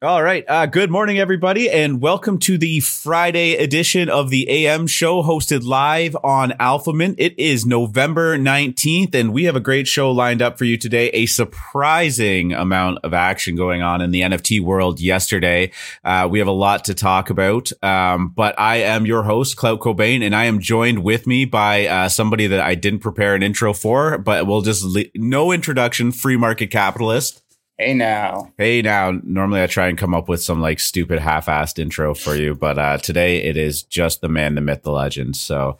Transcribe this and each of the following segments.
All right. Uh, good morning, everybody, and welcome to the Friday edition of the AM show hosted live on AlphaMint. It is November 19th, and we have a great show lined up for you today. A surprising amount of action going on in the NFT world yesterday. Uh, we have a lot to talk about, um, but I am your host, Clout Cobain, and I am joined with me by uh, somebody that I didn't prepare an intro for, but we'll just le- no introduction, free market capitalist. Hey now. Hey now. Normally I try and come up with some like stupid half-assed intro for you, but uh, today it is just the man, the myth, the legend. So,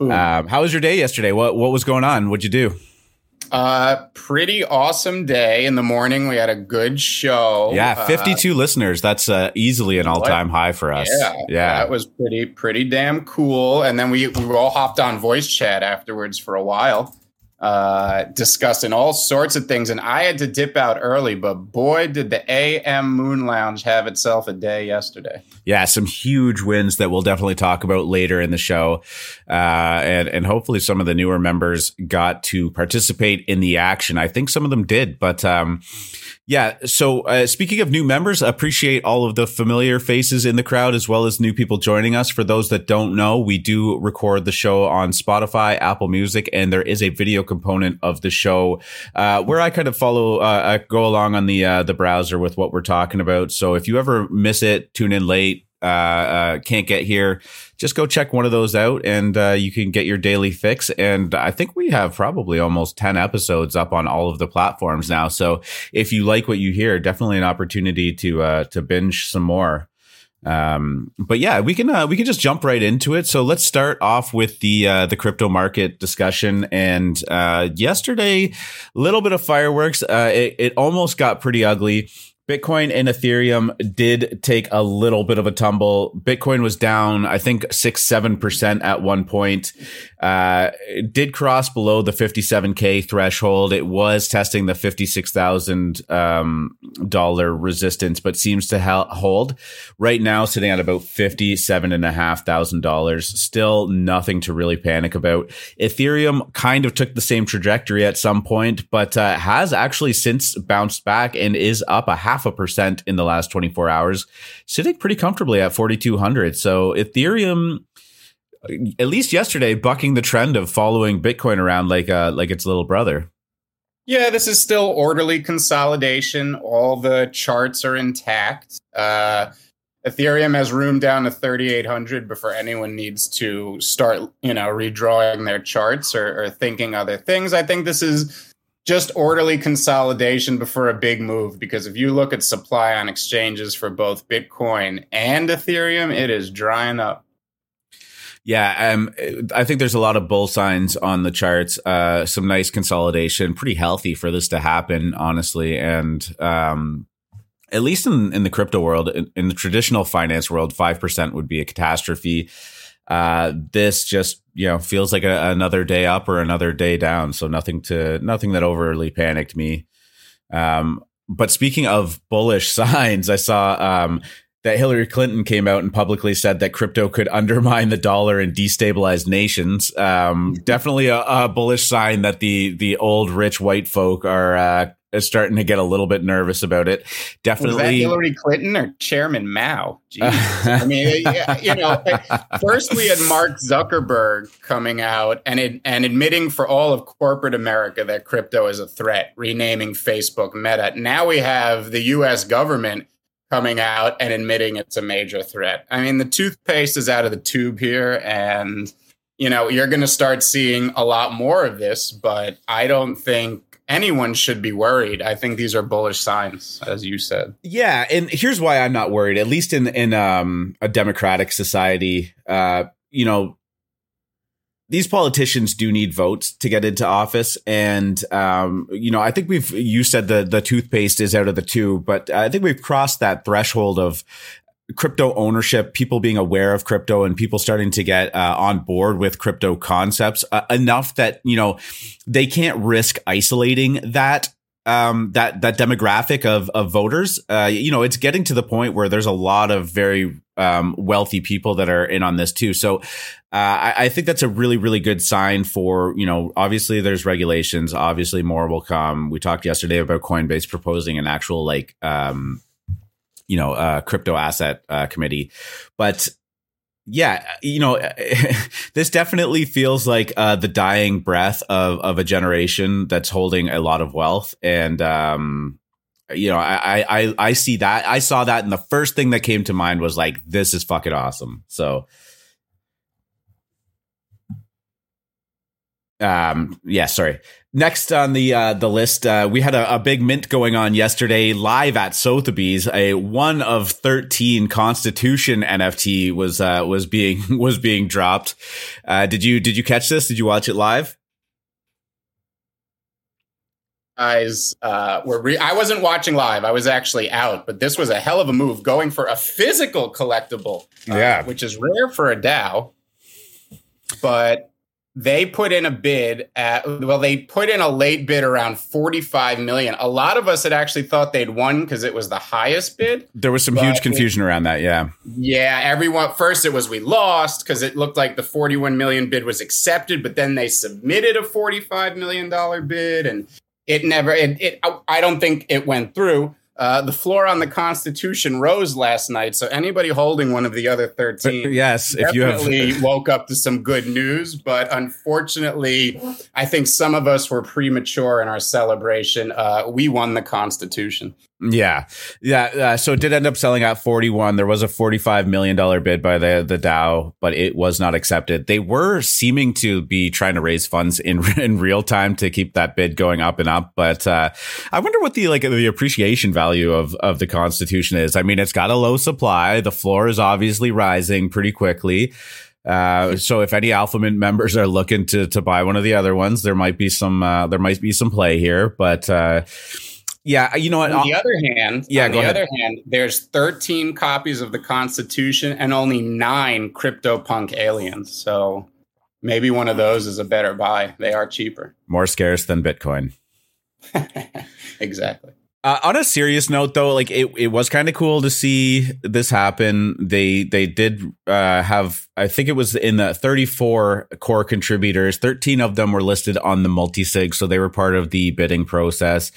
um, how was your day yesterday? What what was going on? What'd you do? Uh, pretty awesome day. In the morning, we had a good show. Yeah, fifty-two uh, listeners. That's uh, easily an all-time high for us. Yeah, yeah, that was pretty pretty damn cool. And then we we all hopped on voice chat afterwards for a while uh, discussing all sorts of things. And I had to dip out early, but boy, did the AM Moon Lounge have itself a day yesterday. Yeah, some huge wins that we'll definitely talk about later in the show. Uh, and, and hopefully some of the newer members got to participate in the action. I think some of them did, but, um, yeah. So, uh, speaking of new members, appreciate all of the familiar faces in the crowd as well as new people joining us. For those that don't know, we do record the show on Spotify, Apple Music, and there is a video component of the show uh, where I kind of follow, uh, go along on the uh, the browser with what we're talking about. So, if you ever miss it, tune in late, uh, uh, can't get here, just go check one of those out and uh, you can get your daily fix. And I think we have probably almost 10 episodes up on all of the platforms now. So if you like what you hear, definitely an opportunity to, uh, to binge some more. Um, but yeah, we can, uh, we can just jump right into it. So let's start off with the, uh, the crypto market discussion. And, uh, yesterday, little bit of fireworks. Uh, it, it almost got pretty ugly. Bitcoin and Ethereum did take a little bit of a tumble. Bitcoin was down, I think, six, 7% at one point. Uh, it did cross below the 57K threshold. It was testing the $56,000 um, resistance, but seems to ha- hold right now, sitting at about $57,500. Still nothing to really panic about. Ethereum kind of took the same trajectory at some point, but uh, has actually since bounced back and is up a half half a percent in the last 24 hours, sitting pretty comfortably at 4,200. So Ethereum, at least yesterday, bucking the trend of following Bitcoin around like uh, like its little brother. Yeah, this is still orderly consolidation. All the charts are intact. Uh, Ethereum has room down to 3,800 before anyone needs to start, you know, redrawing their charts or, or thinking other things. I think this is just orderly consolidation before a big move because if you look at supply on exchanges for both Bitcoin and Ethereum, it is drying up. Yeah, um, I think there's a lot of bull signs on the charts. Uh, some nice consolidation, pretty healthy for this to happen, honestly. And um, at least in, in the crypto world, in, in the traditional finance world, five percent would be a catastrophe. Uh, this just you know feels like a, another day up or another day down. So nothing to nothing that overly panicked me. Um, but speaking of bullish signs, I saw um, that Hillary Clinton came out and publicly said that crypto could undermine the dollar and destabilize nations. Um, definitely a, a, bullish sign that the the old rich white folk are uh, is starting to get a little bit nervous about it. Definitely, Hillary Clinton or Chairman Mao. I mean, you know, first we had Mark Zuckerberg coming out and it, and admitting for all of corporate America that crypto is a threat, renaming Facebook Meta. Now we have the U.S. government coming out and admitting it's a major threat. I mean, the toothpaste is out of the tube here, and you know, you're going to start seeing a lot more of this. But I don't think anyone should be worried. I think these are bullish signs, as you said. Yeah, and here's why I'm not worried. At least in in um, a democratic society, uh, you know, these politicians do need votes to get into office, and um, you know, I think we've. You said the the toothpaste is out of the tube, but I think we've crossed that threshold of crypto ownership, people being aware of crypto and people starting to get uh, on board with crypto concepts uh, enough that, you know, they can't risk isolating that um, that that demographic of of voters. Uh, you know, it's getting to the point where there's a lot of very um, wealthy people that are in on this too. So uh, I, I, think that's a really really good sign for you know. Obviously, there's regulations. Obviously, more will come. We talked yesterday about Coinbase proposing an actual like um, you know uh, crypto asset uh, committee, but yeah, you know, this definitely feels like uh, the dying breath of of a generation that's holding a lot of wealth, and um, you know, I I I see that I saw that, and the first thing that came to mind was like, this is fucking awesome. So. Um, yeah, sorry. Next on the uh, the list, uh, we had a, a, big mint going on yesterday live at Sotheby's. A one of thirteen Constitution NFT was uh, was being was being dropped. Uh, did you did you catch this? Did you watch it live? Guys, uh, were re- I wasn't watching live. I was actually out, but this was a hell of a move going for a physical collectible. Uh, yeah, which is rare for a DAO. But they put in a bid at well they put in a late bid around 45 million a lot of us had actually thought they'd won because it was the highest bid there was some huge confusion around that yeah yeah everyone first it was we lost because it looked like the 41 million bid was accepted but then they submitted a 45 million dollar bid and it never it, it i don't think it went through uh, the floor on the Constitution rose last night, so anybody holding one of the other thirteen, yes, if you have woke up to some good news. But unfortunately, I think some of us were premature in our celebration. Uh, we won the Constitution. Yeah, yeah. Uh, so it did end up selling at 41. There was a 45 million dollar bid by the the DAO, but it was not accepted. They were seeming to be trying to raise funds in in real time to keep that bid going up and up. But uh, I wonder what the like the appreciation value of of the Constitution is. I mean, it's got a low supply. The floor is obviously rising pretty quickly. Uh, so if any Alpha Mint members are looking to to buy one of the other ones, there might be some uh, there might be some play here, but. Yeah, you know what? On the other hand, yeah, on the ahead. other hand, there's 13 copies of the Constitution and only nine CryptoPunk aliens. So maybe one of those is a better buy. They are cheaper. More scarce than Bitcoin. exactly. Uh, on a serious note, though, like it, it was kind of cool to see this happen. They they did uh, have, I think it was in the 34 core contributors. 13 of them were listed on the multi-sig, so they were part of the bidding process.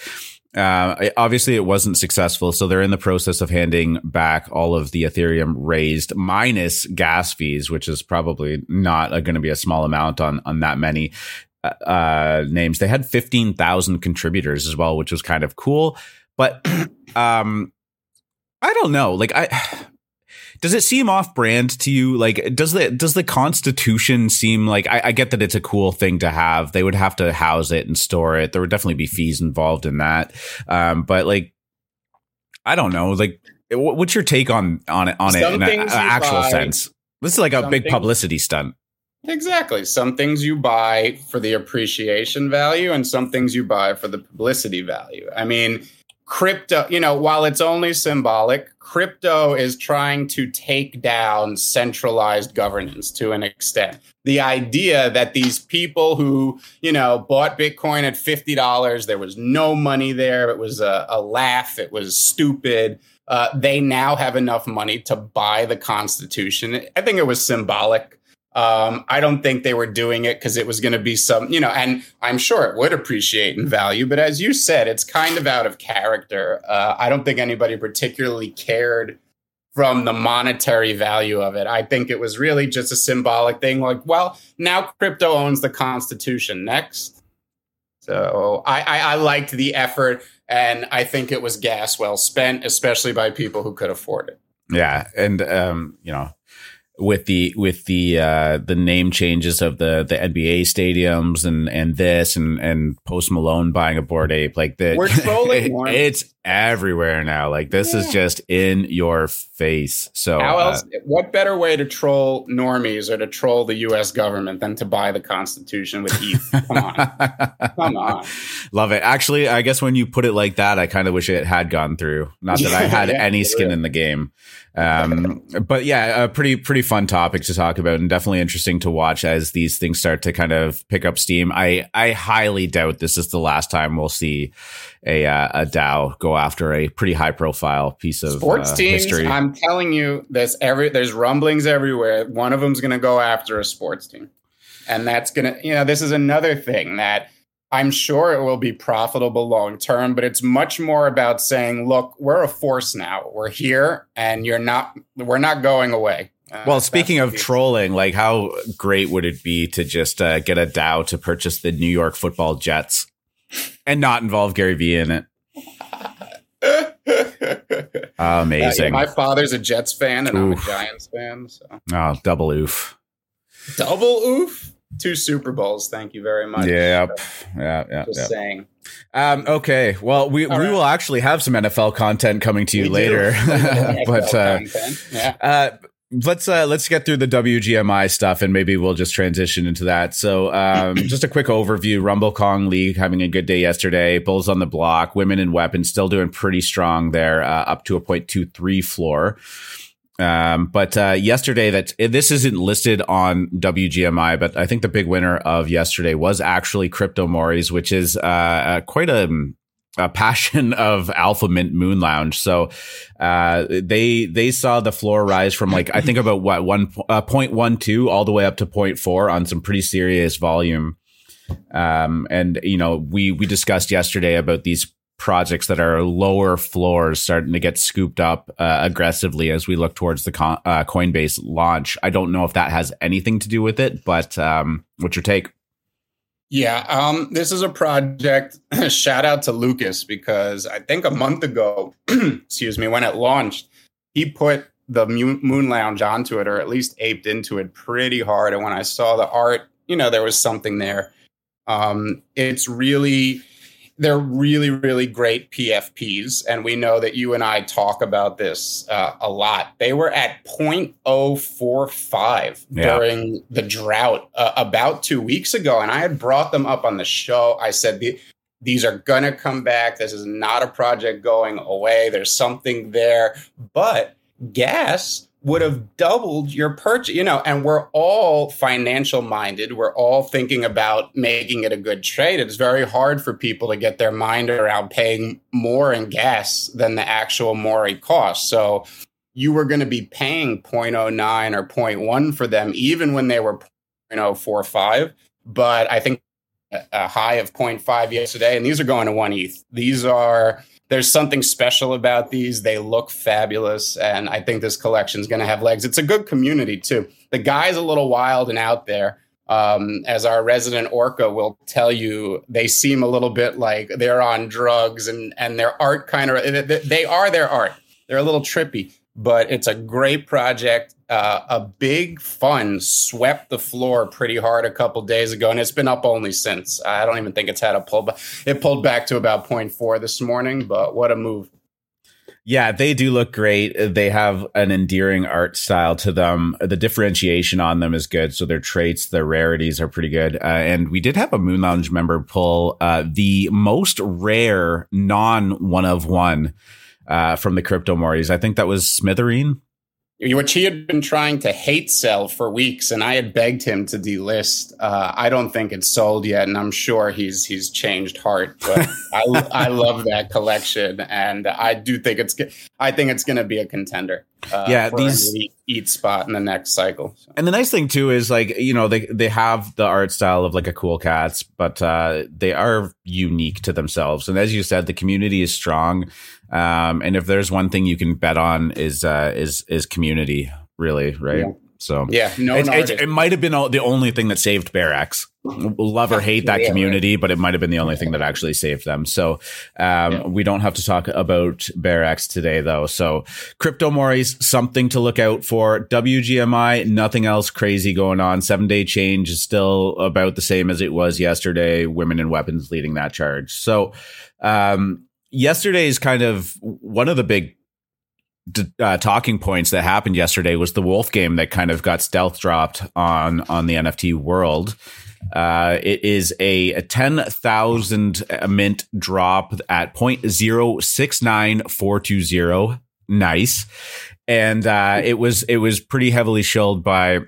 Uh, obviously, it wasn't successful, so they're in the process of handing back all of the Ethereum raised minus gas fees, which is probably not going to be a small amount on on that many uh, uh names. They had fifteen thousand contributors as well, which was kind of cool. But um, I don't know. Like I does it seem off brand to you? Like, does the does the Constitution seem like I, I, get that it's a cool thing to have? They would have to house it and store it. There would definitely be fees involved in that. Um, but like, I don't know. Like, what's your take on on it on some it in an actual buy, sense? This is like a big publicity stunt. Exactly. Some things you buy for the appreciation value, and some things you buy for the publicity value. I mean crypto, you know, while it's only symbolic, crypto is trying to take down centralized governance to an extent. The idea that these people who, you know, bought Bitcoin at $50, there was no money there, it was a, a laugh, it was stupid. Uh, they now have enough money to buy the Constitution. I think it was symbolic um, I don't think they were doing it because it was going to be some, you know, and I'm sure it would appreciate in value. But as you said, it's kind of out of character. Uh, I don't think anybody particularly cared from the monetary value of it. I think it was really just a symbolic thing like, well, now crypto owns the Constitution. Next. So I, I, I liked the effort, and I think it was gas well spent, especially by people who could afford it. Yeah. And, um, you know, with the with the uh, the name changes of the the NBA stadiums and and this and and Post Malone buying a Bored Ape like the we're trolling it, it's everywhere now. Like this yeah. is just in your face. So how uh, else what better way to troll normies or to troll the U.S. government than to buy the Constitution with ETH come on. Come on. Love it. Actually I guess when you put it like that I kind of wish it had gone through. Not that I had yeah, any skin in the game. Um, but yeah, a pretty pretty fun topic to talk about, and definitely interesting to watch as these things start to kind of pick up steam. I I highly doubt this is the last time we'll see a uh, a DAO go after a pretty high profile piece of sports uh, teams. History. I'm telling you, there's every there's rumblings everywhere. One of them's going to go after a sports team, and that's gonna you know this is another thing that I'm sure it will be profitable long term, but it's much more about saying, look, we're a force now. We're here and you're not, we're not going away. Uh, well, speaking of trolling, like how great would it be to just uh, get a DAO to purchase the New York football Jets and not involve Gary Vee in it? Amazing. Uh, yeah, my father's a Jets fan and oof. I'm a Giants fan. So. Oh, double oof. Double oof? Two Super Bowls. Thank you very much. Yep. Yeah. Yeah. Just yep. saying. Um, okay. Well, we, we right. will actually have some NFL content coming to you we later. but uh, yeah. Uh, let's uh, let's get through the WGMI stuff and maybe we'll just transition into that. So, um, just a quick overview: Rumble Kong League having a good day yesterday. Bulls on the block, women and weapons still doing pretty strong there, uh, up to a point two three floor. Um, but uh, yesterday, that this isn't listed on WGMI, but I think the big winner of yesterday was actually Crypto Mories, which is uh, quite a a passion of Alpha Mint Moon Lounge. So uh, they they saw the floor rise from like I think about what one uh, all the way up to 0.4 on some pretty serious volume. Um, and you know we we discussed yesterday about these projects that are lower floors starting to get scooped up uh, aggressively as we look towards the con- uh, Coinbase launch. I don't know if that has anything to do with it, but um, what's your take? Yeah, um, this is a project. shout out to Lucas because I think a month ago, excuse me, when it launched, he put the Moon Lounge onto it, or at least aped into it pretty hard. And when I saw the art, you know, there was something there. Um, it's really they're really, really great PFPs. And we know that you and I talk about this uh, a lot. They were at 0.045 yeah. during the drought uh, about two weeks ago. And I had brought them up on the show. I said, these are going to come back. This is not a project going away. There's something there. But gas would have doubled your purchase, you know, and we're all financial minded. We're all thinking about making it a good trade. It's very hard for people to get their mind around paying more in gas than the actual Maury cost. So you were going to be paying 0.09 or 0.1 for them, even when they were 0.045. But I think a high of 0.5 yesterday, and these are going to one ETH. These are there's something special about these. They look fabulous, and I think this collection is going to have legs. It's a good community too. The guy's a little wild and out there. Um, as our resident orca will tell you, they seem a little bit like they're on drugs, and and their art kind of they are their art. They're a little trippy, but it's a great project uh, a big fund swept the floor pretty hard a couple days ago, and it's been up only since. I don't even think it's had a pull back. It pulled back to about 0.4 this morning, but what a move. Yeah, they do look great. They have an endearing art style to them. The differentiation on them is good. So their traits, their rarities are pretty good. Uh, and we did have a Moon Lounge member pull uh, the most rare non one of one uh, from the Crypto Mories. I think that was Smithereen which he had been trying to hate sell for weeks, and I had begged him to delist. Uh, I don't think it's sold yet, and I'm sure he's he's changed heart. But I I love that collection, and I do think it's I think it's going to be a contender. Uh, yeah, these eat spot in the next cycle. So. And the nice thing too is like you know they they have the art style of like a cool cats, but uh, they are unique to themselves. And as you said, the community is strong. Um, and if there's one thing you can bet on is uh, is is community, really, right? Yeah. So yeah, no, it, it, it might have been the only thing that saved BearX. Love or hate that yeah, community, right. but it might have been the only thing that actually saved them. So um, yeah. we don't have to talk about BearX today, though. So Crypto Mories something to look out for. WGMI, nothing else crazy going on. Seven day change is still about the same as it was yesterday. Women and weapons leading that charge. So um, is kind of one of the big uh, talking points that happened yesterday was the Wolf game that kind of got stealth dropped on on the NFT world. Uh, it is a, a 10,000 mint drop at 0.069420. Nice. And uh, it was it was pretty heavily shilled by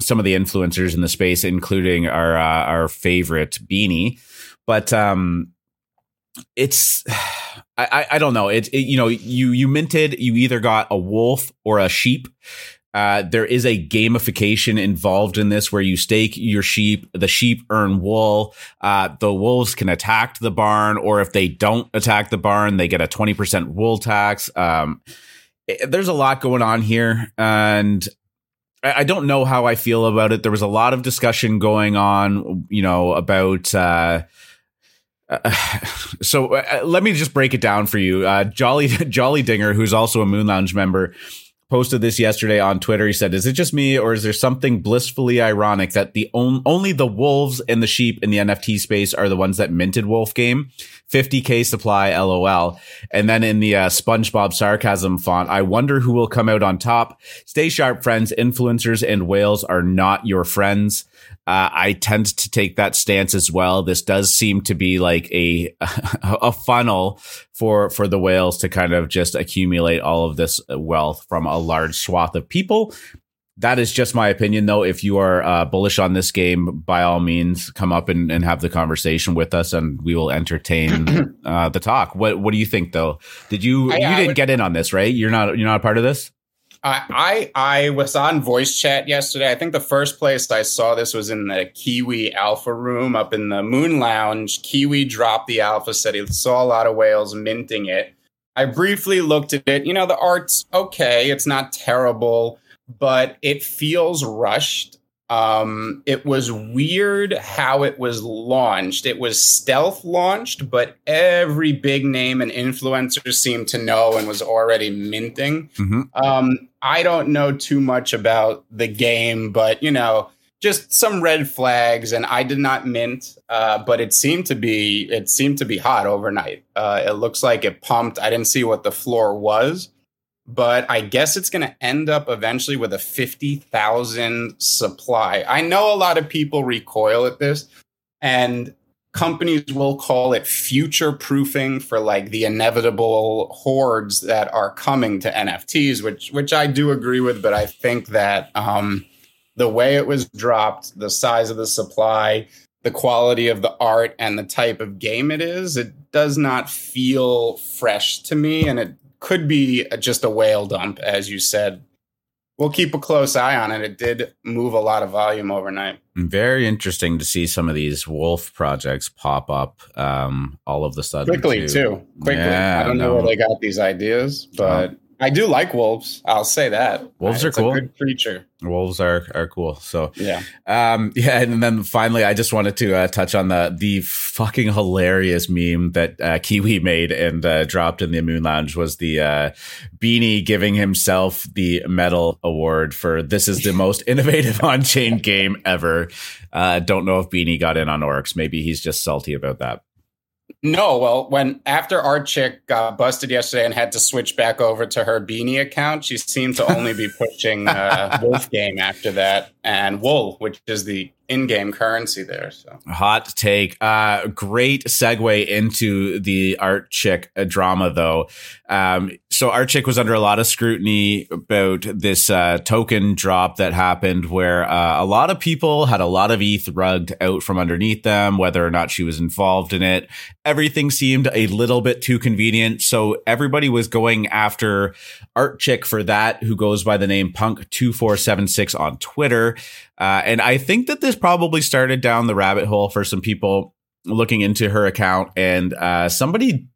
some of the influencers in the space, including our uh, our favorite Beanie. But um, it's I, I don't know. It, it, you know you you minted. You either got a wolf or a sheep. Uh, there is a gamification involved in this where you stake your sheep. The sheep earn wool. Uh, the wolves can attack the barn, or if they don't attack the barn, they get a 20% wool tax. Um, it, there's a lot going on here. And I, I, don't know how I feel about it. There was a lot of discussion going on, you know, about. Uh, uh, so uh, let me just break it down for you. Uh, Jolly Jolly Dinger, who's also a Moon Lounge member, posted this yesterday on Twitter. He said, "Is it just me, or is there something blissfully ironic that the on- only the wolves and the sheep in the NFT space are the ones that minted Wolf Game? 50k supply, lol." And then in the uh, SpongeBob sarcasm font, I wonder who will come out on top. Stay sharp, friends. Influencers and whales are not your friends. Uh, I tend to take that stance as well. This does seem to be like a a funnel for for the whales to kind of just accumulate all of this wealth from a large swath of people. That is just my opinion, though. If you are uh, bullish on this game, by all means, come up and, and have the conversation with us, and we will entertain uh, the talk. What What do you think, though? Did you I, you I didn't would, get in on this, right? You're not you're not a part of this. I, I I was on voice chat yesterday. I think the first place I saw this was in the Kiwi Alpha room up in the Moon Lounge. Kiwi dropped the alpha, said he saw a lot of whales minting it. I briefly looked at it. You know, the art's okay. It's not terrible, but it feels rushed. Um, it was weird how it was launched. It was stealth launched, but every big name and influencer seemed to know and was already minting. Mm-hmm. Um, I don't know too much about the game, but you know, just some red flags. And I did not mint, uh, but it seemed to be it seemed to be hot overnight. Uh, it looks like it pumped. I didn't see what the floor was, but I guess it's going to end up eventually with a fifty thousand supply. I know a lot of people recoil at this, and companies will call it future proofing for like the inevitable hordes that are coming to NFTs, which which I do agree with, but I think that um, the way it was dropped, the size of the supply, the quality of the art, and the type of game it is, it does not feel fresh to me, and it could be just a whale dump, as you said we'll keep a close eye on it. It did move a lot of volume overnight. Very interesting to see some of these wolf projects pop up um, all of the sudden. Quickly, too. too. Quickly. Yeah, I don't no. know where they got these ideas, but I do like wolves. I'll say that. Wolves are cool. good creature. Wolves are are cool. So yeah, um, yeah, and then finally, I just wanted to uh, touch on the the fucking hilarious meme that uh, Kiwi made and uh, dropped in the Moon Lounge was the uh, Beanie giving himself the medal award for this is the most innovative on chain game ever. Uh, don't know if Beanie got in on Orcs. Maybe he's just salty about that. No, well, when after our chick got busted yesterday and had to switch back over to her beanie account, she seemed to only be pushing uh, Wolf Game after that and Wool, which is the in-game currency there. So hot take. Uh, great segue into the art chick uh, drama, though. Um, so art chick was under a lot of scrutiny about this uh, token drop that happened, where uh, a lot of people had a lot of ETH rugged out from underneath them, whether or not she was involved in it. Everything seemed a little bit too convenient, so everybody was going after art chick for that, who goes by the name Punk two four seven six on Twitter. Uh, and I think that this probably started down the rabbit hole for some people looking into her account. And uh, somebody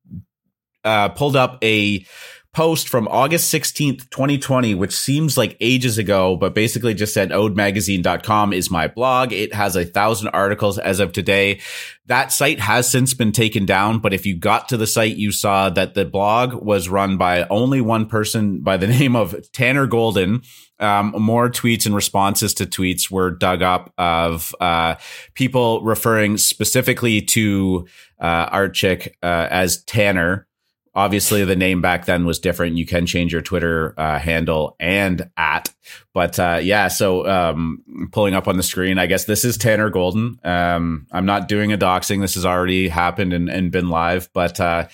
uh, pulled up a post from August 16th, 2020, which seems like ages ago, but basically just said odemagazine.com is my blog. It has a thousand articles as of today. That site has since been taken down, but if you got to the site, you saw that the blog was run by only one person by the name of Tanner Golden. Um, more tweets and responses to tweets were dug up of uh, people referring specifically to uh, Chick uh, as Tanner obviously the name back then was different. You can change your twitter uh, handle and at but uh, yeah so um, pulling up on the screen i guess this is tanner golden. Um, i'm not doing a doxing. This has already happened and, and been live but uh,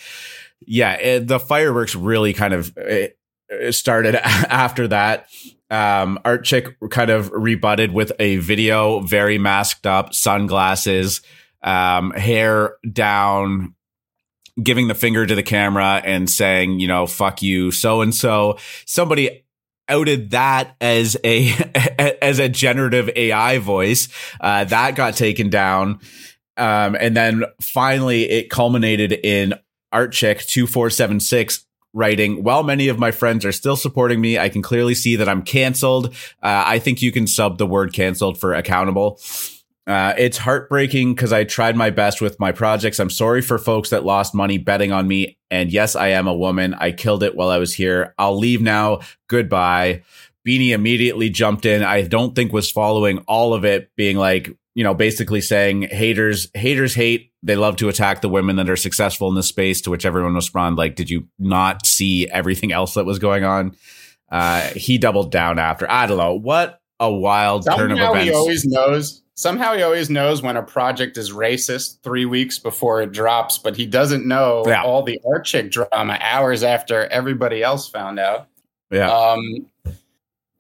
yeah it, the fireworks really kind of it, it started after that. Um, art chick kind of rebutted with a video very masked up sunglasses um, hair down giving the finger to the camera and saying, you know, fuck you, so and so. Somebody outed that as a as a generative AI voice. Uh, that got taken down, um, and then finally it culminated in Artchick two four seven six writing, while many of my friends are still supporting me, I can clearly see that I'm canceled. Uh, I think you can sub the word canceled for accountable. Uh, it's heartbreaking because I tried my best with my projects. I'm sorry for folks that lost money betting on me. And yes, I am a woman. I killed it while I was here. I'll leave now. Goodbye. Beanie immediately jumped in. I don't think was following all of it, being like, you know, basically saying haters, haters hate. They love to attack the women that are successful in this space. To which everyone responded, like, did you not see everything else that was going on? Uh, he doubled down after. I don't know what a wild Somehow turn of events. he always knows. Somehow he always knows when a project is racist three weeks before it drops, but he doesn't know Yeah. all the Artchick drama hours after everybody else found out. yeah, Um,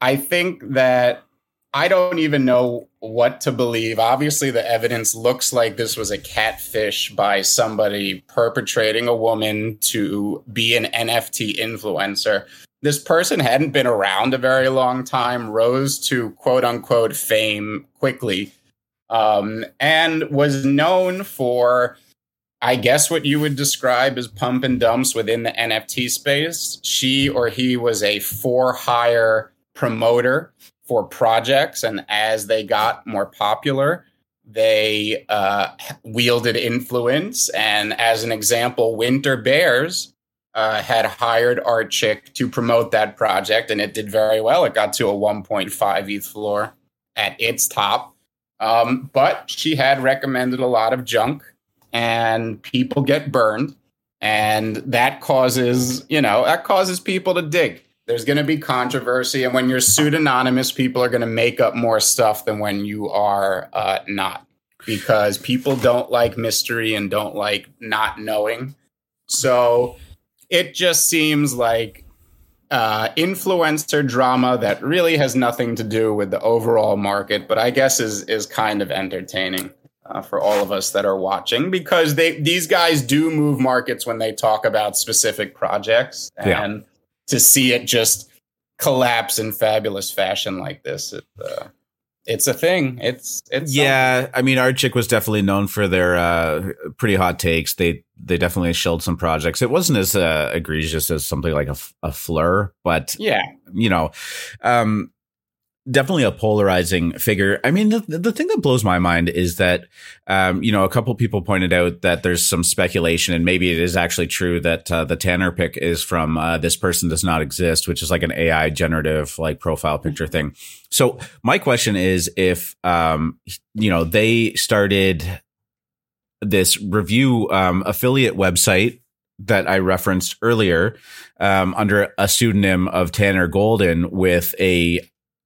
I think that I don't even know what to believe. Obviously, the evidence looks like this was a catfish by somebody perpetrating a woman to be an NFT influencer. This person hadn't been around a very long time, rose to quote unquote fame quickly, um, and was known for I guess what you would describe as pump and dumps within the NFT space. She or he was a for hire promoter for projects. And as they got more popular, they uh, wielded influence. And as an example, Winter Bears uh, had hired Art Chick to promote that project, and it did very well. It got to a 1.5 ETH floor at its top. Um, but she had recommended a lot of junk and people get burned. And that causes you know that causes people to dig. There's going to be controversy. And when you're pseudonymous people are going to make up more stuff than when you are uh, not. Because people don't like mystery and don't like not knowing. So it just seems like uh, influencer drama that really has nothing to do with the overall market, but I guess is is kind of entertaining uh, for all of us that are watching because they these guys do move markets when they talk about specific projects, Yeah. and to see it just collapse in fabulous fashion like this, it, uh, it's a thing. It's it's yeah. I mean, Artchick was definitely known for their uh, pretty hot takes. They they definitely shilled some projects. It wasn't as uh, egregious as something like a, a Fleur, but yeah. you know, um, definitely a polarizing figure. I mean, the, the thing that blows my mind is that, um, you know, a couple people pointed out that there's some speculation, and maybe it is actually true that uh, the Tanner pick is from uh, this person does not exist, which is like an AI generative like profile picture thing. So my question is, if um, you know, they started this review um, affiliate website that I referenced earlier um, under a pseudonym of Tanner Golden with a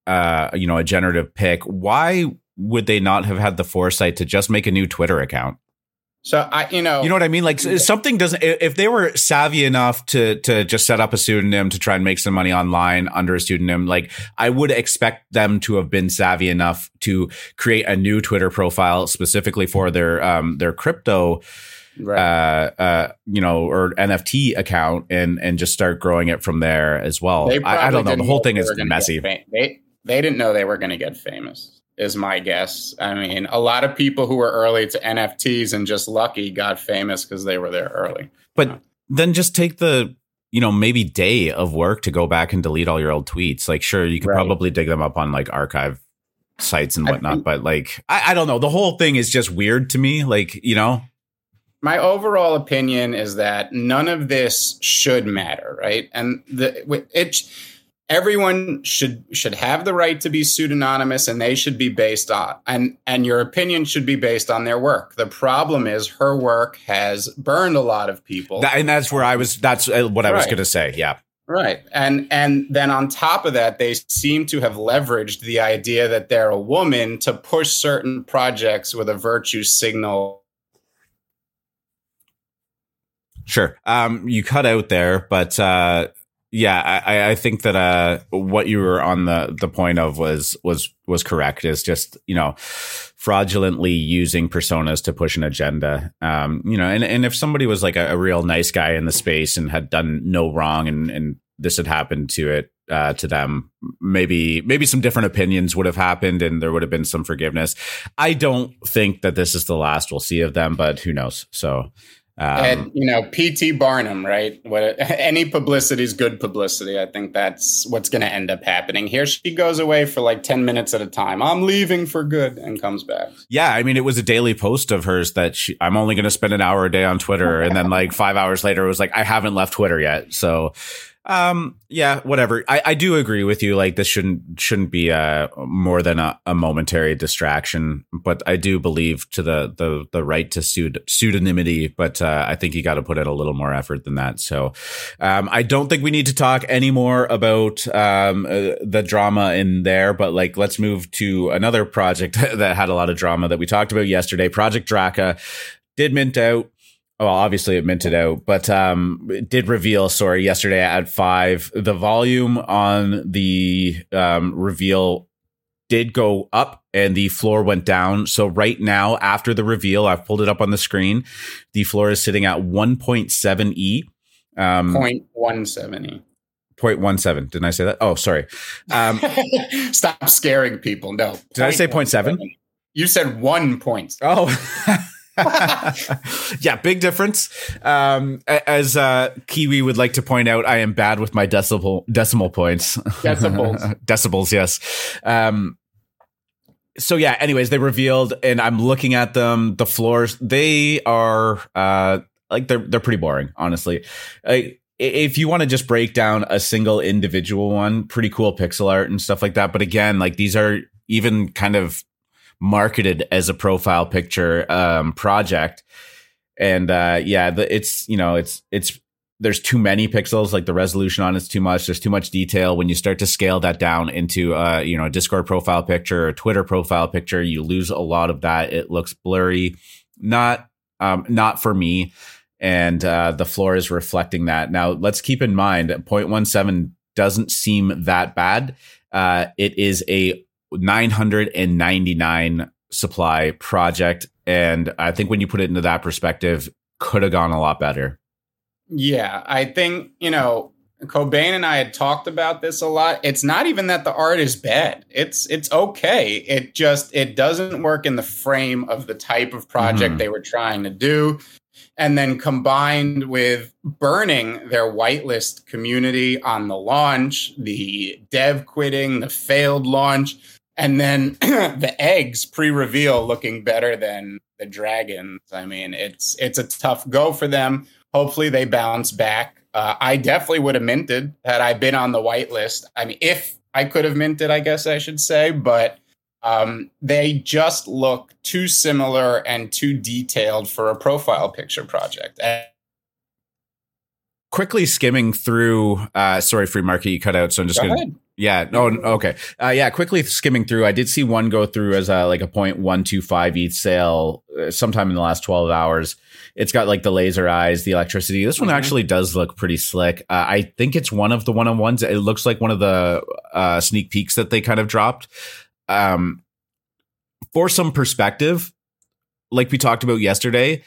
uh, you know a generative pick. Why would they not have had the foresight to just make a new Twitter account? So I, you know, You know what I mean? Like something doesn't. If they were savvy enough to to just set up a pseudonym to try and make some money online under a pseudonym, like I would expect them to have been savvy enough to create a new Twitter profile specifically for their um their crypto right. uh, uh, you know, or NFT account and and just start growing it from there as well. I, I don't know. The whole thing is messy. They they didn't know they were going to get famous. Is my guess. I mean, a lot of people who were early to NFTs and just lucky got famous because they were there early. But then just take the you know maybe day of work to go back and delete all your old tweets. Like, sure, you could Right. probably dig them up on like archive sites and whatnot, think- but like, I, I don't know. The whole thing is just weird to me. Like, you know, My overall opinion is that none of this should matter, right? And the it everyone should should have the right to be pseudonymous and they should be based on and and your opinion should be based on their work. The problem is her work has burned a lot of people. that, and that's where I was. That's uh, what I was going to say. Yeah. Right. And and then on top of that, they seem to have leveraged the idea that they're a woman to push certain projects with a virtue signal. Sure. Um, you cut out there, but uh, yeah, I, I think that uh, what you were on the the point of was was was correct. Is just you know fraudulently using personas to push an agenda. Um, you know, and and if somebody was like a, a real nice guy in the space and had done no wrong, and and this had happened to it, uh, to them, maybe maybe some different opinions would have happened, and there would have been some forgiveness. I don't think that this is the last we'll see of them, but who knows? So um, and you know, PT Barnum, right? What any publicity is good publicity. I think that's what's going to end up happening. Here she goes away for like ten minutes at a time. I'm leaving for good, and comes back. Yeah, I mean, it was a daily post of hers that she, I'm only going to spend an hour a day on Twitter, and then like five hours later, it was like I haven't left Twitter yet. So um, yeah, whatever. I, I do agree with you. Like this shouldn't shouldn't be a more than a, a momentary distraction, but I do believe to the the the right to pseud- pseudonymity. But uh, I think you got to put in a little more effort than that. So, um, I don't think we need to talk anymore about um uh, the drama in there. But like, let's move to another project that had a lot of drama that we talked about yesterday. Project Draka did mint out well, obviously it minted out, but um, it did reveal. Sorry, yesterday at five, the volume on the um, reveal did go up and the floor went down. So right now, after the reveal, I've pulled it up on the screen. The floor is sitting at 1.7 e. Um, 0.17 e. 0.17. Didn't I say that? Oh, sorry. Um, Stop scaring people. No. Did I say 0.7? You said one point. Oh. yeah, big difference. Um, as uh, Kiwi would like to point out, I am bad with my decimal decimal points. Decibels. Decibels, yes. Um, so yeah. Anyways, they revealed, and I'm looking at them. The floors, they are uh, like they're they're pretty boring, honestly. if you want to just break down a single individual one, pretty cool pixel art and stuff like that. But again, like these are even kind of marketed as a profile picture um, project. And uh, yeah, the, it's you know it's it's there's too many pixels like the resolution on it's too much. There's too much detail. When you start to scale that down into uh you know a discord profile picture or twitter profile picture you lose a lot of that. It looks blurry. Not um not for me. And uh the floor is reflecting that. Now let's keep in mind 0.17 doesn't seem that bad. Uh it is a 999 supply project. And I think when you put it into that perspective, could have gone a lot better. Yeah, I think, you know, Cobain and I had talked about this a lot. It's not even that the art is bad. It's it's okay. It just it doesn't work in the frame of the type of project mm-hmm. they were trying to do. And then combined with burning their whitelist community on the launch, the dev quitting, the failed launch, and then the eggs pre-reveal looking better than the dragons. I mean, it's it's a tough go for them. Hopefully, they bounce back. Uh, I definitely would have minted had I been on the whitelist. I mean, if I could have minted, I guess I should say, but um, they just look too similar and too detailed for a profile picture project. And- quickly skimming through uh sorry free market you cut out so i'm just Go gonna ahead. Yeah. No. Okay. Uh, yeah. Quickly skimming through, I did see one go through as a like a point one two five ETH sale uh, sometime in the last twelve hours. It's got like the laser eyes, the electricity. This one mm-hmm. actually does look pretty slick. Uh, I think it's one of the one on ones. It looks like one of the uh, sneak peeks that they kind of dropped. Um, for some perspective, like we talked about yesterday,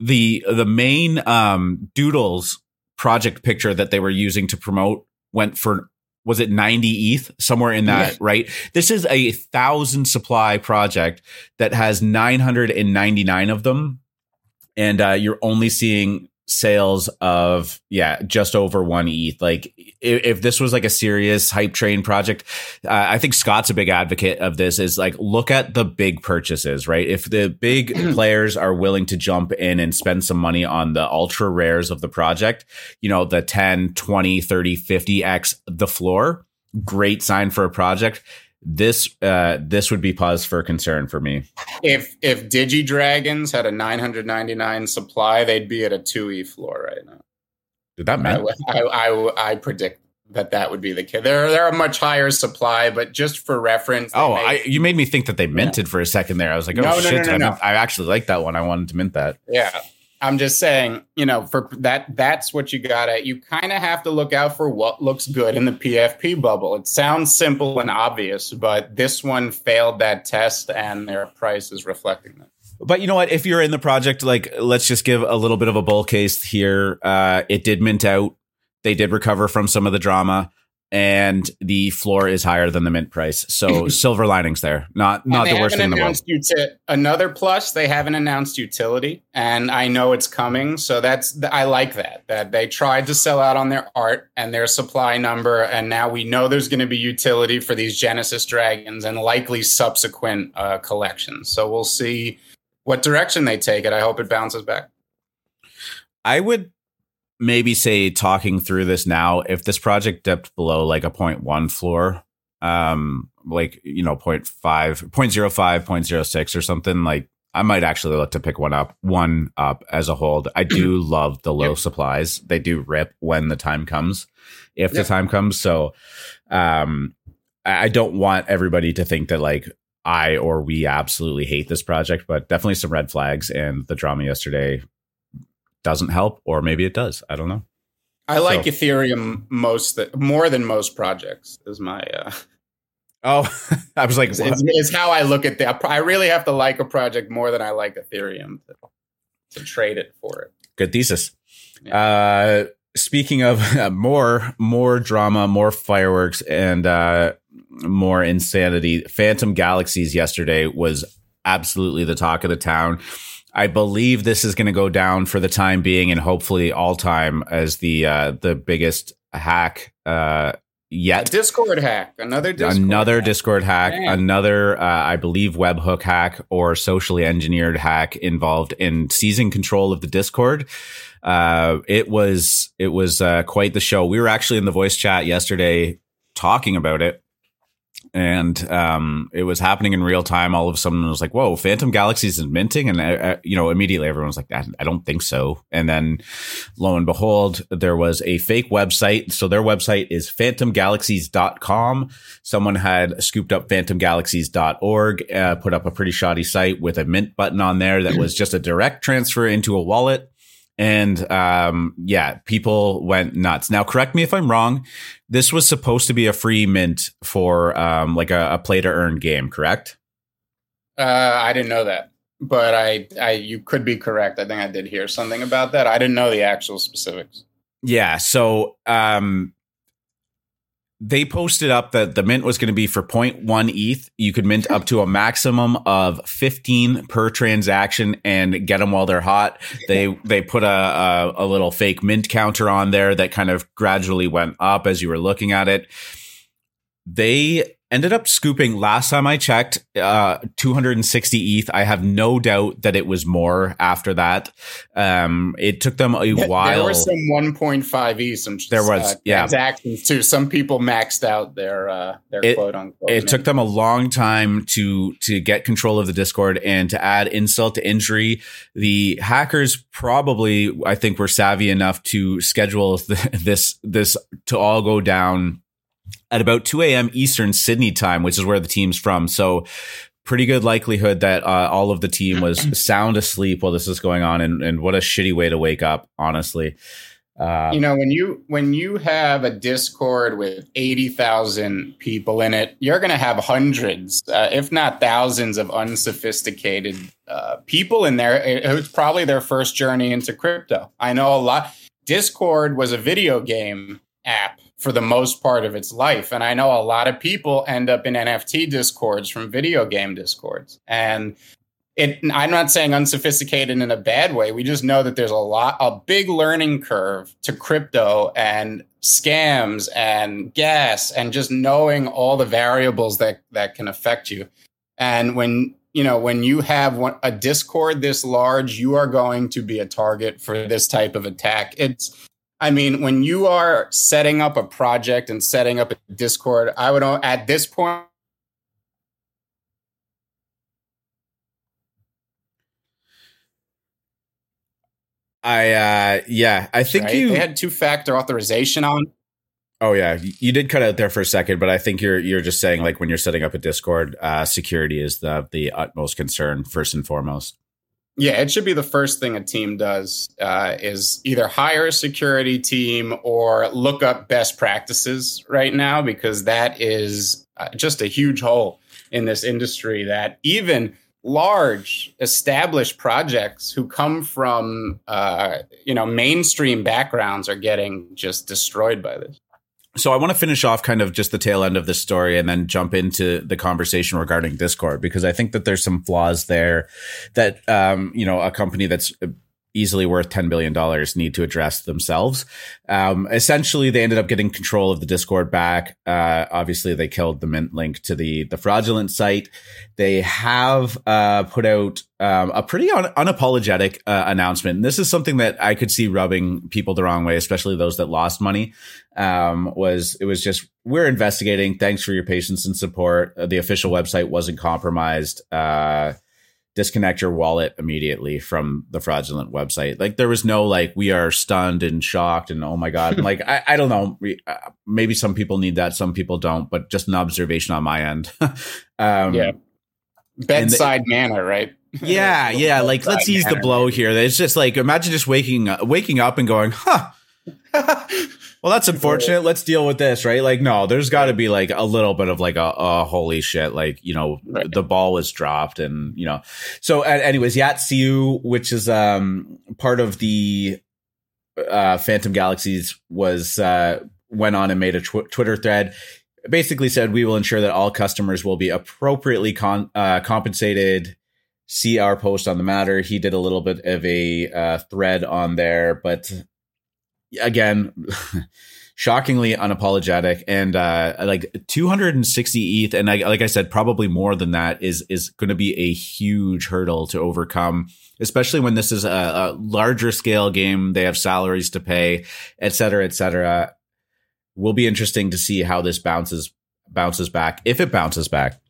the the main um, Doodles project picture that they were using to promote went for was it 90 ETH somewhere in that, right? This is a thousand supply project that has 999 of them. And uh, you're only seeing sales of yeah just over one ETH. Like if, if, this was like a serious hype train project, uh, I think Scott's a big advocate of this. Is like look at the big purchases, right? If the big players are willing to jump in and spend some money on the ultra rares of the project, you know the 10, 20, 30, 50x the floor, great sign for a project this uh this would be pause for concern for me. If if Digi Dragons had a 999 supply, they'd be at a 2e floor right now. Did that matter? I, I, I, I predict that that would be the case. They're they're a much higher supply, but just for reference. Oh, I, you made me think that they minted yeah. for a second there. I was like, oh no, shit! No, no, I, I actually like that one. I wanted to mint that. Yeah, I'm just saying, you know, for that, that's what you gotta, you kind of have to look out for what looks good in the PFP bubble. It sounds simple and obvious, but this one failed that test and their price is reflecting that. But you know what? If you're in the project, like, let's just give a little bit of a bull case here. Uh, it did mint out. They did recover from some of the drama. And the floor is higher than the mint price. So silver linings there. Not not the worst thing in the world. Uti- another plus, they haven't announced utility, and I know it's coming. So that's I like that. That they tried to sell out on their art and their supply number, and now we know there's going to be utility for these Genesis dragons and likely subsequent uh, collections. So we'll see what direction they take it. I hope it bounces back. I would maybe say talking through this now, if this project dipped below like a 0.1 floor, um, like, you know, 0. 0.5, 0.05, 0.06 or something, like I might actually look to pick one up, one up as a hold. I do love the low yep. supplies. They do rip when the time comes, if yep. the time comes. So, um, I don't want everybody to think that like I or we absolutely hate this project, but definitely some red flags. And the drama yesterday doesn't help, or maybe it does. I don't know. I like so. Ethereum most that more than most projects is my. Uh, oh, I was like, it's, it's, how I look at that. I really have to like a project more than I like Ethereum to, to trade it for it. Good thesis. Yeah. Uh, speaking of uh, more more drama, more fireworks, and uh, more insanity, Phantom Galaxies yesterday was absolutely the talk of the town. I believe this is going to go down for the time being and hopefully all time as the uh, the biggest hack uh, yet. Discord hack, another Discord another hack. Discord hack, Dang. another uh, I believe webhook hack or socially engineered hack involved in seizing control of the Discord. Uh, it was it was uh, quite the show. We were actually in the voice chat yesterday talking about it and um, it was happening in real time. All of a sudden, it was like, "Whoa, Phantom Galaxies is minting," and uh, uh you know, immediately everyone was like, "I don't think so." And then, lo and behold, there was a fake website. So their website is phantomgalaxies.com. Someone had scooped up phantomgalaxies.org, uh, put up a pretty shoddy site with a mint button on there that was just a direct transfer into a wallet and um, yeah, people went nuts. Now, correct me if I'm wrong. This was supposed to be a free mint for um, like a, a play to earn game, correct? Uh, I didn't know that, but I, I, you could be correct. I think I did hear something about that. I didn't know the actual specifics. Yeah. So, um, they posted up that the mint was going to be for 0.1 ETH. You could mint up to a maximum of 15 per transaction and get them while they're hot. They they put a, a, a little fake mint counter on there that kind of gradually went up as you were looking at it. They ended up scooping last time I checked uh 260 ETH. I have no doubt that it was more after that. Um it took them a yeah, while. There were some 1.5 ETH some there was uh, yeah. transactions too. Some people maxed out their uh their it, quote unquote. It took them a long time to to get control of the Discord and to add insult to injury. The hackers probably I think were savvy enough to schedule this this to all go down at about 2 a.m. Eastern Sydney time, which is where the team's from. So pretty good likelihood that uh, all of the team was sound asleep while this is going on. And, and what a shitty way to wake up, honestly. Uh, you know, when you when you have a Discord with eighty thousand people in it, you're going to have hundreds, uh, if not thousands, of unsophisticated uh, people in there. It's probably their first journey into crypto. I know a lot. Discord was a video game app for the most part of its life. And I know a lot of people end up in NFT discords from video game discords. And it, I'm not saying unsophisticated in a bad way. We just know that there's a lot, a big learning curve to crypto and scams and gas and just knowing all the variables that, that can affect you. And when, you know, when you have one, a Discord this large, you are going to be a target for this type of attack. It's, I mean, when you are setting up a project and setting up a Discord, I would at this point. I uh yeah, I think right? you they had two factor authorization on. Oh yeah, you did cut out there for a second, but I think you're you're just saying like when you're setting up a Discord, uh, security is the the utmost concern first and foremost. Yeah, it should be the first thing a team does uh, is either hire a security team or look up best practices right now because that is uh, just a huge hole in this industry that even large established projects who come from uh, you know mainstream backgrounds are getting just destroyed by this. So I want to finish off kind of just the tail end of this story and then jump into the conversation regarding Discord because I think that there's some flaws there that um, you know a company that's easily worth $10 billion need to address themselves. Um, essentially, they ended up getting control of the Discord back. Uh, obviously, they killed the mint link to the, the fraudulent site. They have uh, put out um, a pretty un- unapologetic uh, announcement. And this is something that I could see rubbing people the wrong way, especially those that lost money. Um, was it was just we're investigating. Thanks for your patience and support. Uh, the official website wasn't compromised uh, disconnect your wallet immediately from the fraudulent website. Like there was no like we are stunned and shocked and oh my god. like I, I don't know. Uh, maybe some people need that, some people don't. But just an observation on my end. um, yeah, bedside the, manner, right? Yeah, yeah. Like let's ease the blow here. It's just like imagine just waking waking up and going, huh. Well, that's unfortunate. Let's deal with this, right? Like, no, there's got to be like a little bit of like a, a holy shit, like you know, right. the ball was dropped, and you know. So, anyways, Yat Siu, which is um part of the uh Phantom Galaxies, was uh went on and made a tw- Twitter thread. Basically said we will ensure that all customers will be appropriately con- uh, compensated see our post on the matter. He did a little bit of a uh, thread on there, but again, shockingly unapologetic and uh, like 260 ETH, and I, like I said, probably more than that is is going to be a huge hurdle to overcome, especially when this is a, a larger scale game. They have salaries to pay, et cetera, et cetera. Will be interesting to see how this bounces bounces back if it bounces back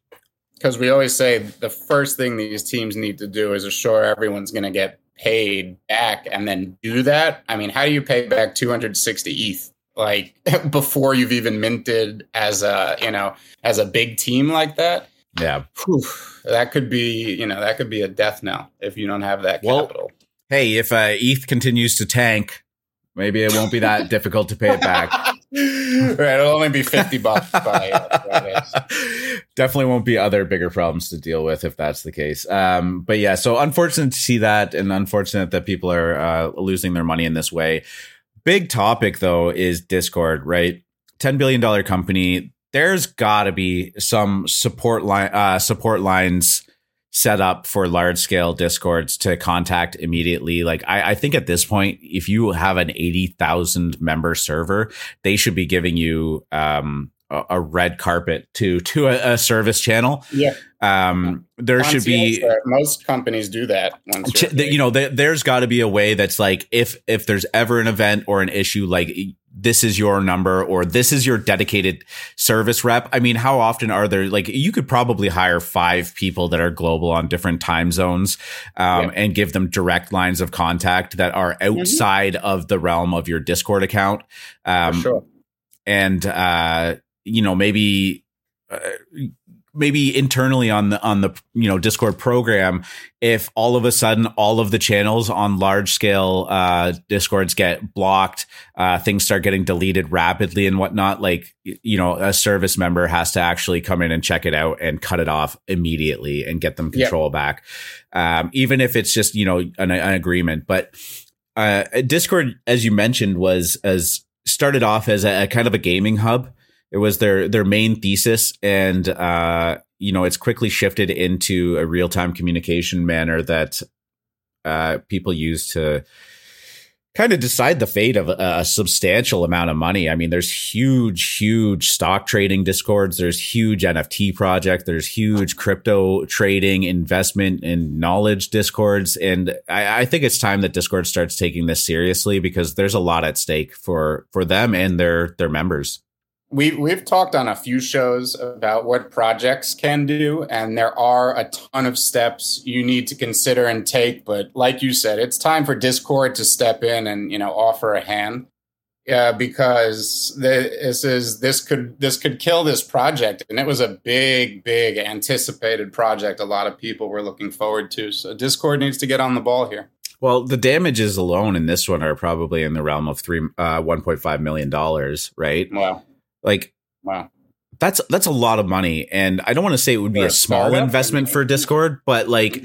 because we always say the first thing these teams need to do is assure everyone's going to get paid back and then do that, I mean, how do you pay back 260 ETH? Like before you've even minted as a, you know, as a big team like that. Yeah. Whew, that could be, you know, that could be a death knell if you don't have that capital. Hey, if uh, ETH continues to tank, maybe it won't be that difficult to pay it back. Right, it'll only be fifty bucks. By, Definitely won't be other bigger problems to deal with if that's the case. Um, but yeah, so unfortunate to see that, and unfortunate that people are uh, losing their money in this way. Big topic though is Discord, right? Ten billion dollar company. There's got to be some support line, uh, support lines set up for large scale discords to contact immediately. Like I, I think at this point, if you have an 80,000 member server, they should be giving you, um, a, a red carpet to to a, a service channel. Yeah. Um, there should be most companies do that. you know, there's got to be a way that's like if if there's ever an event or an issue, like this is your number or this is your dedicated service rep. I mean, how often are there like you could probably hire five people that are global on different time zones um, yeah. and give them direct lines of contact that are mm-hmm. outside mm-hmm. of the realm of your Discord account. Um, sure. And, uh, you know, maybe uh, maybe internally on the on the you know discord program if all of a sudden all of the channels on large scale uh discords get blocked uh things start getting deleted rapidly and whatnot like you know a service member has to actually come in and check it out and cut it off immediately and get them control yep. back. Um even if it's just you know an, an agreement. But uh discord as you mentioned was as started off as a, a kind of a gaming hub it was their their main thesis, and uh, you know it's quickly shifted into a real time communication manner that uh, people use to kind of decide the fate of a, a, substantial amount of money. I mean, there's huge, huge stock trading discords. There's huge NFT project. There's huge crypto trading, investment, and knowledge discords. And I, I, think it's time that Discord starts taking this seriously because there's a lot at stake for for them and their their members we we've talked on a few shows about what projects can do and there are a ton of steps you need to consider and take but like you said it's time for discord to step in and you know offer a hand uh, because this is this could this could kill this project and it was a big big anticipated project a lot of people were looking forward to so discord needs to get on the ball here well, the damages alone in this one are probably in the realm of three, uh, one point five million dollars, right? Wow. Like, wow. That's that's a lot of money, and I don't want to say it would be a, a small investment for Discord, but like,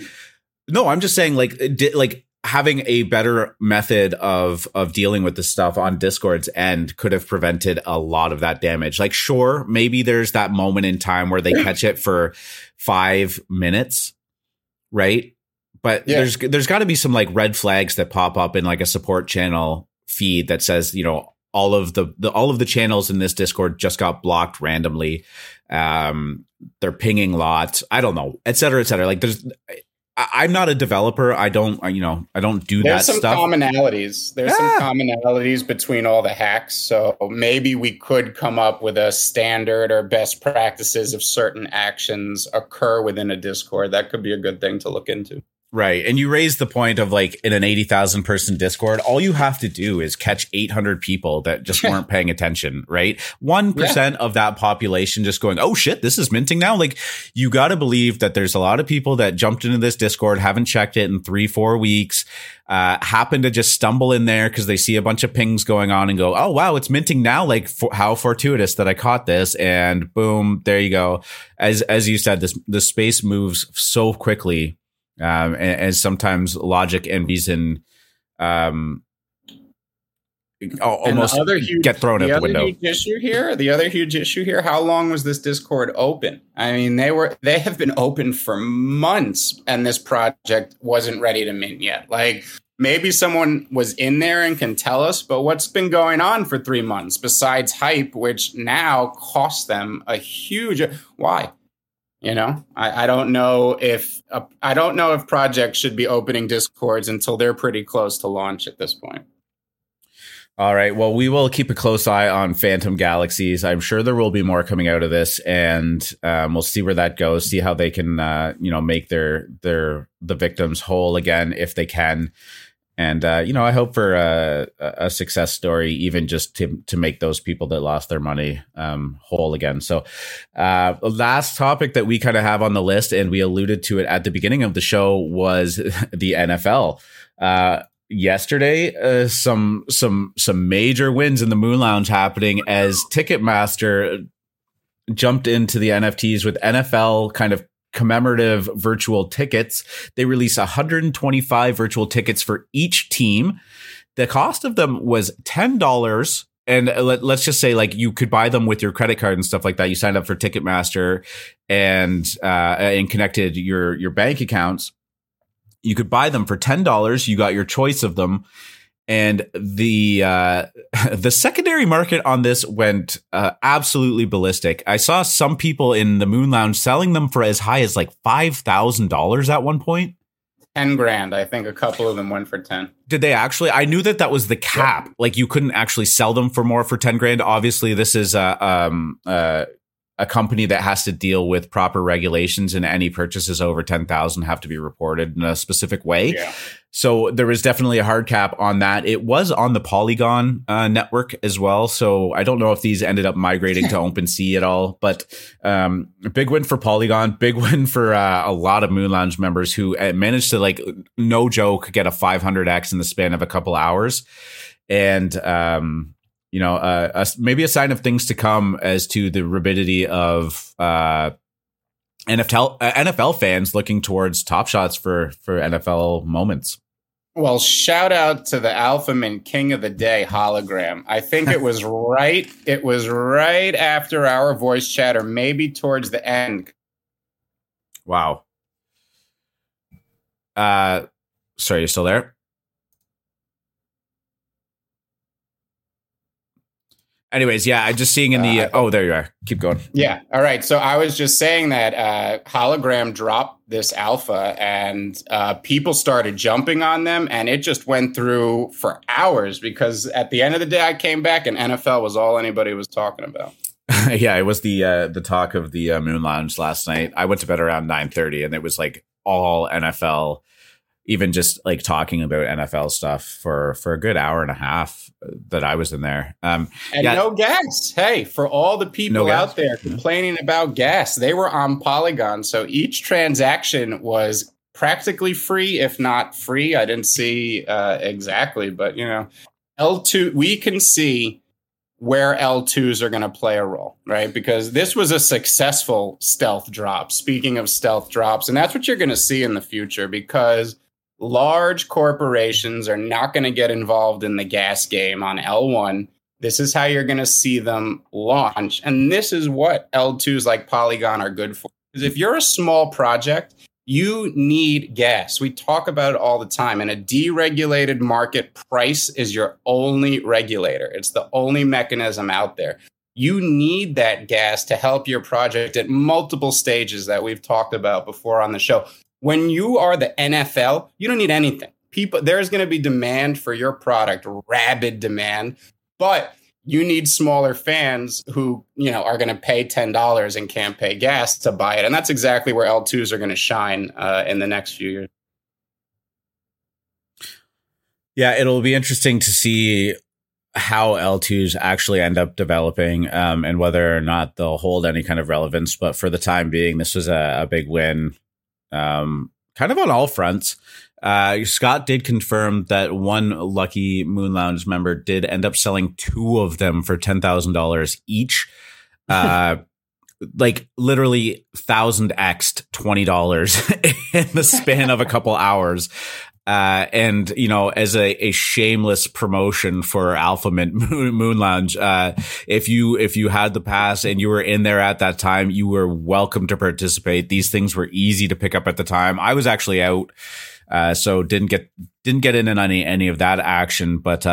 no, I'm just saying like di- like having a better method of of dealing with this stuff on Discord's end could have prevented a lot of that damage. Like, sure, maybe there's that moment in time where they catch it for five minutes, right? But yeah. there's there's got to be some like red flags that pop up in like a support channel feed that says, you know, all of the, the all of the channels in this Discord just got blocked randomly. Um, they're pinging lots. I don't know, et cetera, et cetera. Like, there's I, am not a developer. I don't, you know, I don't do There's that some stuff. commonalities. There's some commonalities between all the hacks. So maybe we could come up with a standard or best practices if certain actions occur within a Discord. That could be a good thing to look into. Right. And you raised the point of like in an 80,000 person Discord, all you have to do is catch 800 people that just weren't paying attention, right? 1% yeah. of that population just going, oh shit, this is minting now. Like you got to believe that there's a lot of people that jumped into this Discord, haven't checked it in three, four weeks, uh, happen to just stumble in there because they see a bunch of pings going on and go, oh wow, it's minting now. Like for, how fortuitous that I caught this. And boom, there you go. As, as you said, this, the space moves so quickly um, and, and, sometimes logic and reason um, almost huge, get thrown out the window. Huge issue here, the other huge issue here, how long was this Discord open? I mean, they were they have been open for months, and this project wasn't ready to mint yet. Like maybe someone was in there and can tell us, but what's been going on for three months besides hype, which now costs them a huge why? You know, I, I don't know if I don't know if projects should be opening discords until they're pretty close to launch at this point. All right. Well, we will keep a close eye on Phantom Galaxies. I'm sure there will be more coming out of this, and um, we'll see where that goes. See how they can, uh, you know, make their their the victims whole again if they can. And uh, you know, I hope for a, a, success story, even just to to make those people that lost their money um, whole again. So, uh, last topic that we kind of have on the list, and we alluded to it at the beginning of the show, was the NFL. Uh, yesterday, uh, some some some major wins in the Moon Lounge happening as Ticketmaster jumped into the NFTs with NFL kind of commemorative virtual tickets. They release 125 virtual tickets for each team. The cost of them was $10 and let, us just say like you could buy them with your credit card and stuff like that. You signed up for Ticketmaster and uh, and connected your your bank accounts. You could buy them for ten dollars. You got your choice of them, and the uh, the secondary market on this went uh, absolutely ballistic. I saw some people in the Moon Lounge selling them for as high as like five thousand dollars at one point. Ten grand, I think. A couple of them went for ten. Did they actually? I knew that that was the cap. Yep. Like you couldn't actually sell them for more for ten grand. Obviously, this is a um, uh, a company that has to deal with proper regulations and any purchases over 10,000 have to be reported in a specific way. Yeah. So there was definitely a hard cap on that. It was on the Polygon uh, network as well. So I don't know if these ended up migrating to OpenSea at all, but um, big win for Polygon, big win for uh, a lot of Moon Lounge members who uh, managed to like, no joke, get a 500x in the span of a couple hours. And, um, you know, uh, a, maybe a sign of things to come as to the rabidity of uh, NFL uh, NFL fans looking towards top shots for for NFL moments. Well, shout out to the Alpha Mint King of the Day hologram. I think it was right. It was right after our voice chat, or maybe towards the end. Wow. Uh, sorry, you still there? Anyways, yeah, I'm just seeing in the uh, oh, there you are. Keep going. Yeah. All right. So I was just saying that uh, hologram dropped this alpha, and uh, people started jumping on them, and it just went through for hours because at the end of the day, I came back, and NFL was all anybody was talking about. yeah, it was the uh, the talk of the uh, Moon Lounge last night. I went to bed around nine thirty, and it was like all NFL even just like talking about NFL stuff for for a good hour and a half that I was in there. Um, and yeah. no gas. Hey, for all the people no out there complaining about gas, they were on Polygon, so each transaction was practically free, if not free. I didn't see uh, exactly, but you know, L two we can see where L2s are going to play a role, right? Because this was a successful stealth drop. Speaking of stealth drops, and that's what you're going to see in the future because large corporations are not going to get involved in the gas game on L1. This is how you're going to see them launch. And this is what L2s like Polygon are good for. Because if you're a small project, you need gas. We talk about it all the time. In a deregulated market, price is your only regulator, it's the only mechanism out there. You need that gas to help your project at multiple stages that we've talked about before on the show. When you are the NFL, you don't need anything. People, there's going to be demand for your product, rabid demand, but you need smaller fans who you know are going to pay ten dollars and can't pay gas to buy it, and that's exactly where L2s are going to shine uh, in the next few years. Yeah, it'll be interesting to see how L2s actually end up developing um, and whether or not they'll hold any kind of relevance. But for the time being, this was a, a big win, um, kind of on all fronts. Uh, Scott did confirm that one lucky Moon Lounge member did end up selling two of them for ten thousand dollars each. Uh, like literally thousand xed twenty dollars in the span of a couple hours. Uh, and you know, as a, a shameless promotion for Alpha Mint Moon, Moon Lounge, uh, if you if you had the pass and you were in there at that time, you were welcome to participate. These things were easy to pick up at the time. I was actually out, uh, so didn't get didn't get in on any any of that action. But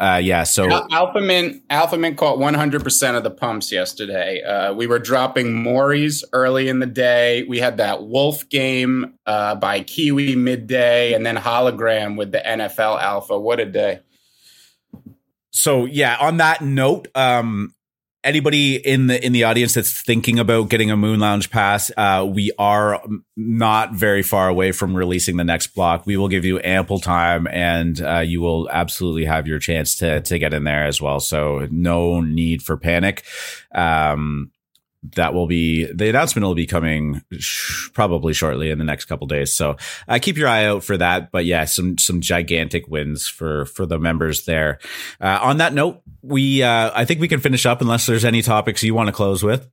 uh, yeah, so Alpha Mint Alpha Mint caught 100% of the pumps yesterday. Uh, we were dropping Mories early in the day. We had that Wolf game uh, by Kiwi midday, and then Hologram with the NFL Alpha. What a day! So yeah, on that note, um, anybody in the in the audience that's thinking about getting a Moon Lounge pass, uh, we are not very far away from releasing the next block. We will give you ample time, and uh, you will absolutely have your chance to to get in there as well. So no need for panic. Um, that will be the announcement will be coming sh- probably shortly in the next couple days. So uh, keep your eye out for that. But yeah, some some gigantic wins for for the members there. Uh, on that note, we uh, I think we can finish up unless there's any topics you want to close with.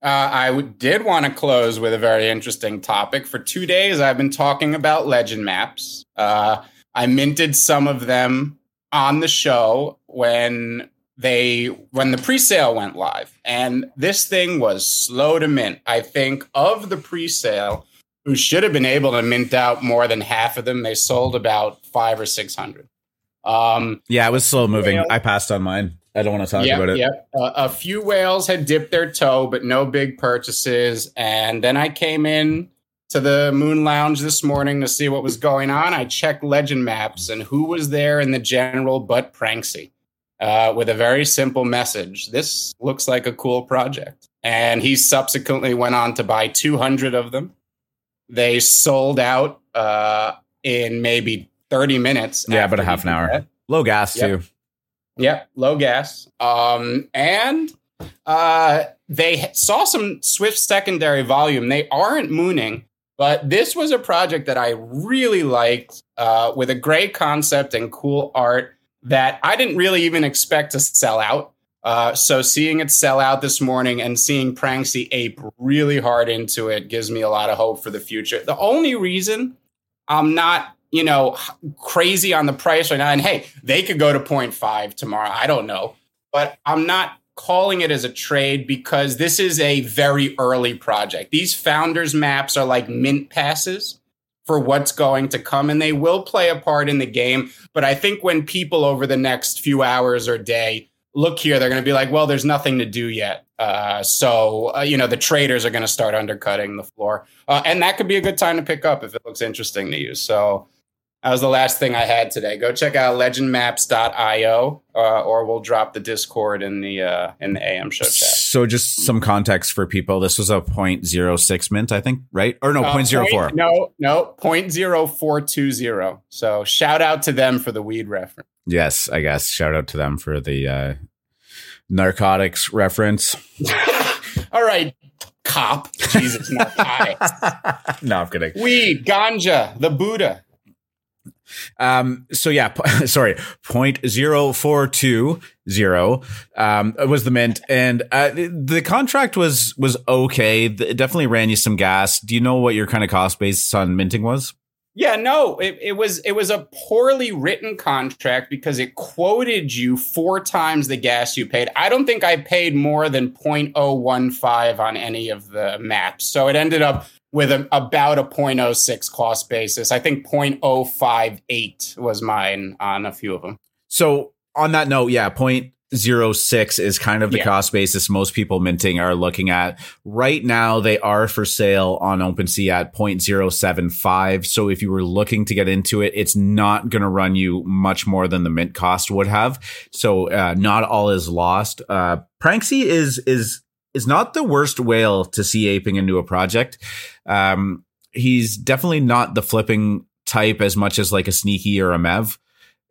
Uh, I w- did want to close with a very interesting topic. For two days, I've been talking about legend maps. Uh, I minted some of them on the show when they when the pre-sale went live and this thing was slow to mint i think of the pre-sale who should have been able to mint out more than half of them they sold about five or six hundred. Um, yeah it was slow moving. Whale, i passed on mine. I don't want to talk yep, about it. yep. Uh, a few whales had dipped their toe but no big purchases and then i came in to the moon lounge this morning to see what was going on. I checked legend maps and who was there in the general but pranksy uh, with a very simple message. This looks like a cool project. And he subsequently went on to buy 200 of them. They sold out uh, in maybe 30 minutes. Yeah, but a half an hour. Low gas, yep. too. Yep, low gas. Um, and uh, they saw some Swift secondary volume. They aren't mooning, but this was a project that I really liked uh, with a great concept and cool art that I didn't really even expect to sell out. Uh, so seeing it sell out this morning and seeing Pranksy ape really hard into it gives me a lot of hope for the future. The only reason I'm not, you know, crazy on the price right now, and hey, they could go to 0.5 tomorrow. I don't know, but I'm not calling it as a trade because this is a very early project. These founders maps are like mint passes for what's going to come and they will play a part in the game. But i think when people over the next few hours or day look here they're going to be like well there's nothing to do yet. Uh, so uh, you know the traders are going to start undercutting the floor. Uh, and that could be a good time to pick up if it looks interesting to you. So that was the last thing I had today. Go check out legendmaps.io, uh, or we'll drop the Discord in the uh, in the AM show chat. So, just some context for people. This was a 0.06 mint, I think, right? Or no, uh, 0.04. Point, no, no, 0.0420. So, shout out to them for the weed reference. Yes, I guess. Shout out to them for the uh, narcotics reference. All right, cop. Jesus, narcotics. no, I'm kidding. Weed, ganja, the Buddha. Um, so yeah, p- sorry, point zero four two zero um, was the mint, and uh, the contract was was okay. It definitely ran you some gas. Do you know what your kind of cost base on minting was? Yeah, no, it, it was it was a poorly written contract because it quoted you four times the gas you paid. I don't think I paid more than 0.015 on any of the maps. So it ended up with a, about a 0.06 cost basis. I think 0.058 was mine on a few of them. So on that note, yeah, point zero six is kind of the yeah. cost basis most people minting are looking at. Right now, they are for sale on OpenSea at 0.075. So if you were looking to get into it, it's not going to run you much more than the mint cost would have. So uh, not all is lost. Uh, Pranksy is is is not the worst whale to see aping into a project. Um, he's definitely not the flipping type as much as like a sneaky or a mev.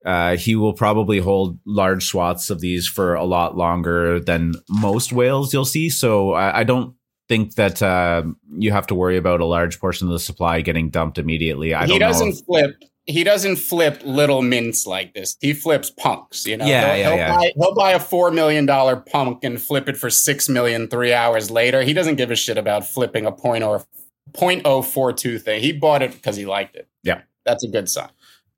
Uh, he will probably hold large swaths of these for a lot longer than most whales you'll see. So I, I don't think that uh, you have to worry about a large portion of the supply getting dumped immediately. I he doesn't if- flip. He doesn't flip little mints like this. He flips punks. You know, yeah, he'll, yeah, he'll, yeah. Buy, he'll buy a four million dollar punk and flip it for six million three hours later. He doesn't give a shit about flipping a point or point oh four two thing. He bought it because he liked it. Yeah, that's a good sign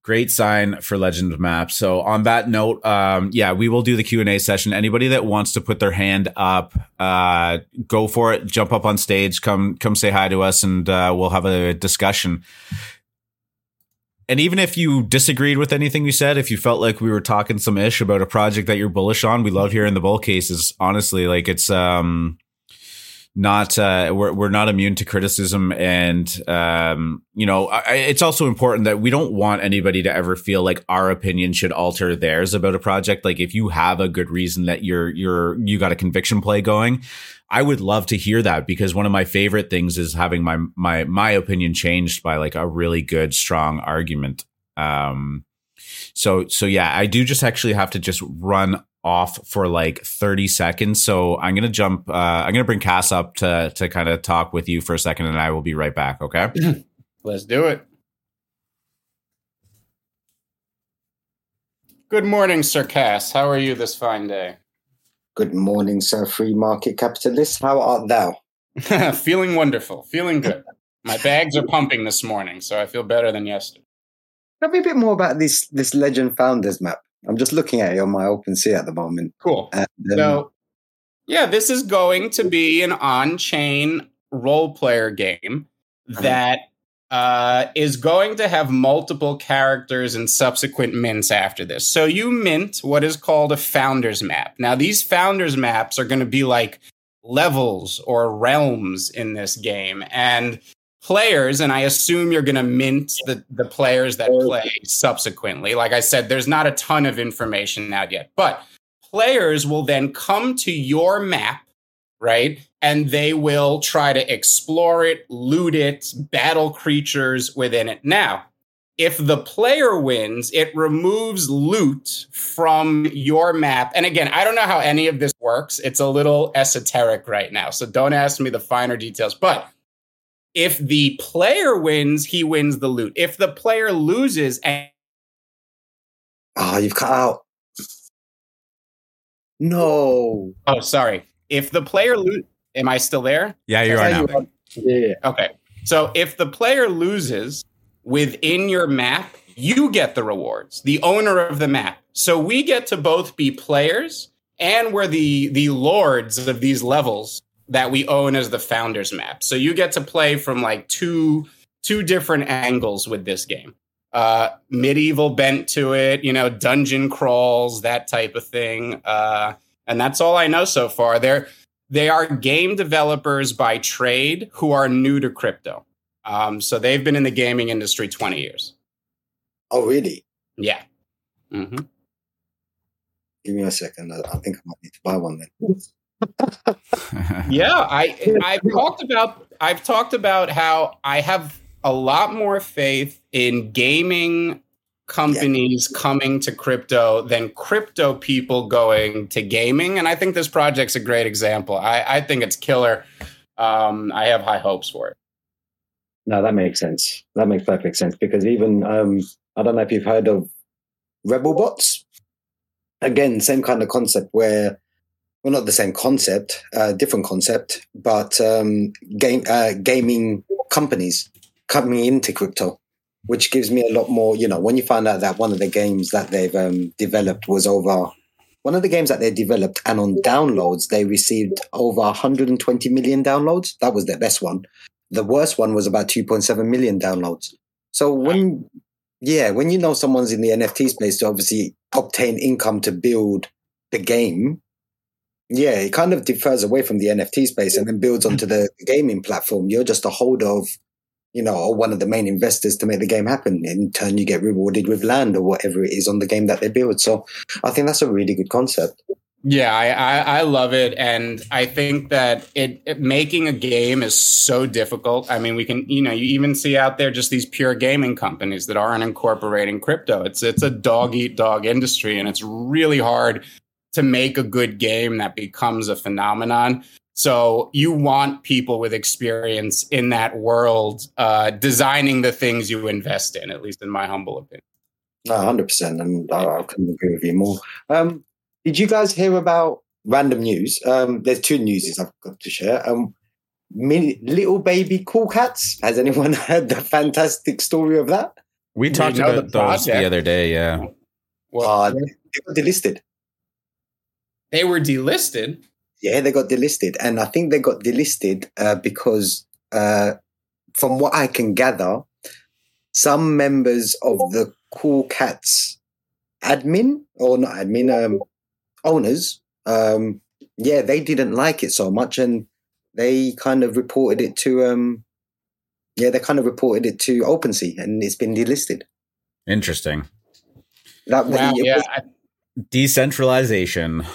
great sign for legend of maps so on that note um, yeah we will do the q&a session anybody that wants to put their hand up uh, go for it jump up on stage come come say hi to us and uh, we'll have a discussion and even if you disagreed with anything we said if you felt like we were talking some ish about a project that you're bullish on we love hearing the bull cases. Honestly like it's um not uh, we're we're not immune to criticism, and um, you know I, it's also important that we don't want anybody to ever feel like our opinion should alter theirs about a project. Like if you have a good reason that you're you're you got a conviction play going, I would love to hear that because one of my favorite things is having my my my opinion changed by like a really good strong argument. Um, so so yeah, I do just actually have to just run off for like 30 seconds. So I'm going to jump, uh, I'm going to bring Cass up to, to kind of talk with you for a second and I will be right back. Okay. Let's do it. Good morning, Sir Cass. How are you this fine day? Good morning, Sir Free Market Capitalist. How art thou? feeling wonderful. Feeling good. My bags are pumping this morning, so I feel better than yesterday. Tell me a bit more about this this Legend Founders map. I'm just looking at it on my OpenSea at the moment. Cool. And, um, so, yeah, this is going to be an on-chain role player game uh-huh. that uh, is going to have multiple characters and subsequent mints after this. So you mint what is called a founders map. Now, these founders maps are going to be like levels or realms in this game, and players, and I assume you're going to mint the, the players that play subsequently. Like I said, there's not a ton of information out yet, but players will then come to your map, right? And they will try to explore it, loot it, battle creatures within it. Now, if the player wins, it removes loot from your map. And again, I don't know how any of this works. It's a little esoteric right now. So don't ask me the finer details. But if the player wins, he wins the loot. If the player loses and Oh, ah, you've cut out. No. Oh, sorry. If the player loot am I still there? Yeah, you are now. Yeah. Okay. So if the player loses within your map, you get the rewards, the owner of the map. So we get to both be players and we're the the lords of these levels that we own as the founders map. So you get to play from like two two different angles with this game. Uh, medieval bent to it, you know, dungeon crawls, that type of thing. Uh, and that's all I know so far. They're they are game developers by trade who are new to crypto. Um, so they've been in the gaming industry 20 years. Oh, really? Yeah. Mm-hmm. Give me a second. I think I might need to buy one then yeah, I I've talked about I've talked about how I have a lot more faith in gaming companies yeah. coming to crypto than crypto people going to gaming. And I think this project's a great example. I, I think it's killer. Um, I have high hopes for it. No, that makes sense. That makes perfect sense because even um, I don't know if you've heard of Rebel Bots. Again, same kind of concept where well, not the same concept, uh, different concept, but um, game uh, gaming companies coming into crypto. which gives me a lot more. You know, when you find out that one of the games that they've um, developed was over one of the games that they developed, and on downloads they received over 120 million downloads. That was their best one. The worst one was about 2.7 million downloads. So when, yeah, when you know someone's in the NFT space to obviously obtain income to build the game, yeah, it kind of differs away from the NFT space and then builds onto the gaming platform. You're just a holder of, you know, one of the main investors to make the game happen. In turn, you get rewarded with land or whatever it is on the game that they build. So I think that's a really good concept. Yeah, I, I, I, love it, and I think that it, it, making a game is so difficult. I mean, we can you know you even see out there just these pure gaming companies that aren't incorporating crypto. It's it's a dog eat dog industry, and it's really hard to make a good game that becomes a phenomenon. So you want people with experience in that world uh, designing the things you invest in, at least in my humble opinion. hundred percent, and I, I couldn't agree with you more. Um, did you guys hear about random news? Um, there's two newses I've got to share. Um, mini, little baby cool cats. Has anyone heard the fantastic story of that? We talked about the those the other day. Yeah. Well, uh, they got delisted. They were delisted. Yeah, they got delisted, and I think they got delisted uh, because, uh, from what I can gather, some members of the Cool Cats admin or not admin, um, owners, um, yeah, they didn't like it so much, and they kind of reported it to, um, yeah, they kind of reported it to OpenSea, and it's been delisted. Interesting. That wow, yeah. Was- Decentralization.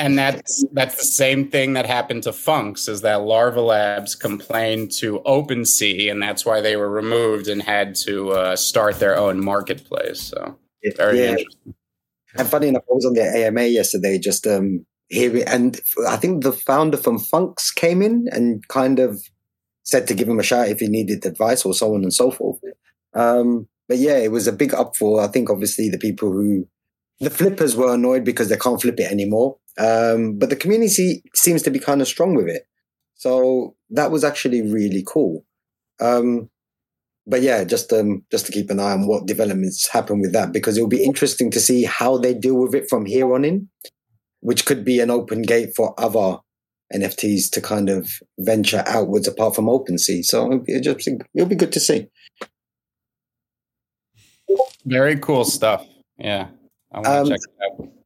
And that's that's the same thing that happened to Phunks, is that Larva Labs complained to OpenSea, and that's why they were removed and had to uh, start their own marketplace. So very yeah. interesting. And funny enough, I was on the AMA yesterday, just um, hearing, and I think the founder from Phunks came in and kind of said to give him a shout if he needed advice or so on and so forth. Um, but yeah, it was a big uproar. I think obviously the people who the flippers were annoyed because they can't flip it anymore. Um, but the community seems to be kind of strong with it. So that was actually really cool. Um, but yeah, just um, just to keep an eye on what developments happen with that because it'll be interesting to see how they deal with it from here on in, which could be an open gate for other NFTs to kind of venture outwards apart from OpenSea. So it just it'll be good to see. Very cool stuff. Yeah, I want to um, check it out.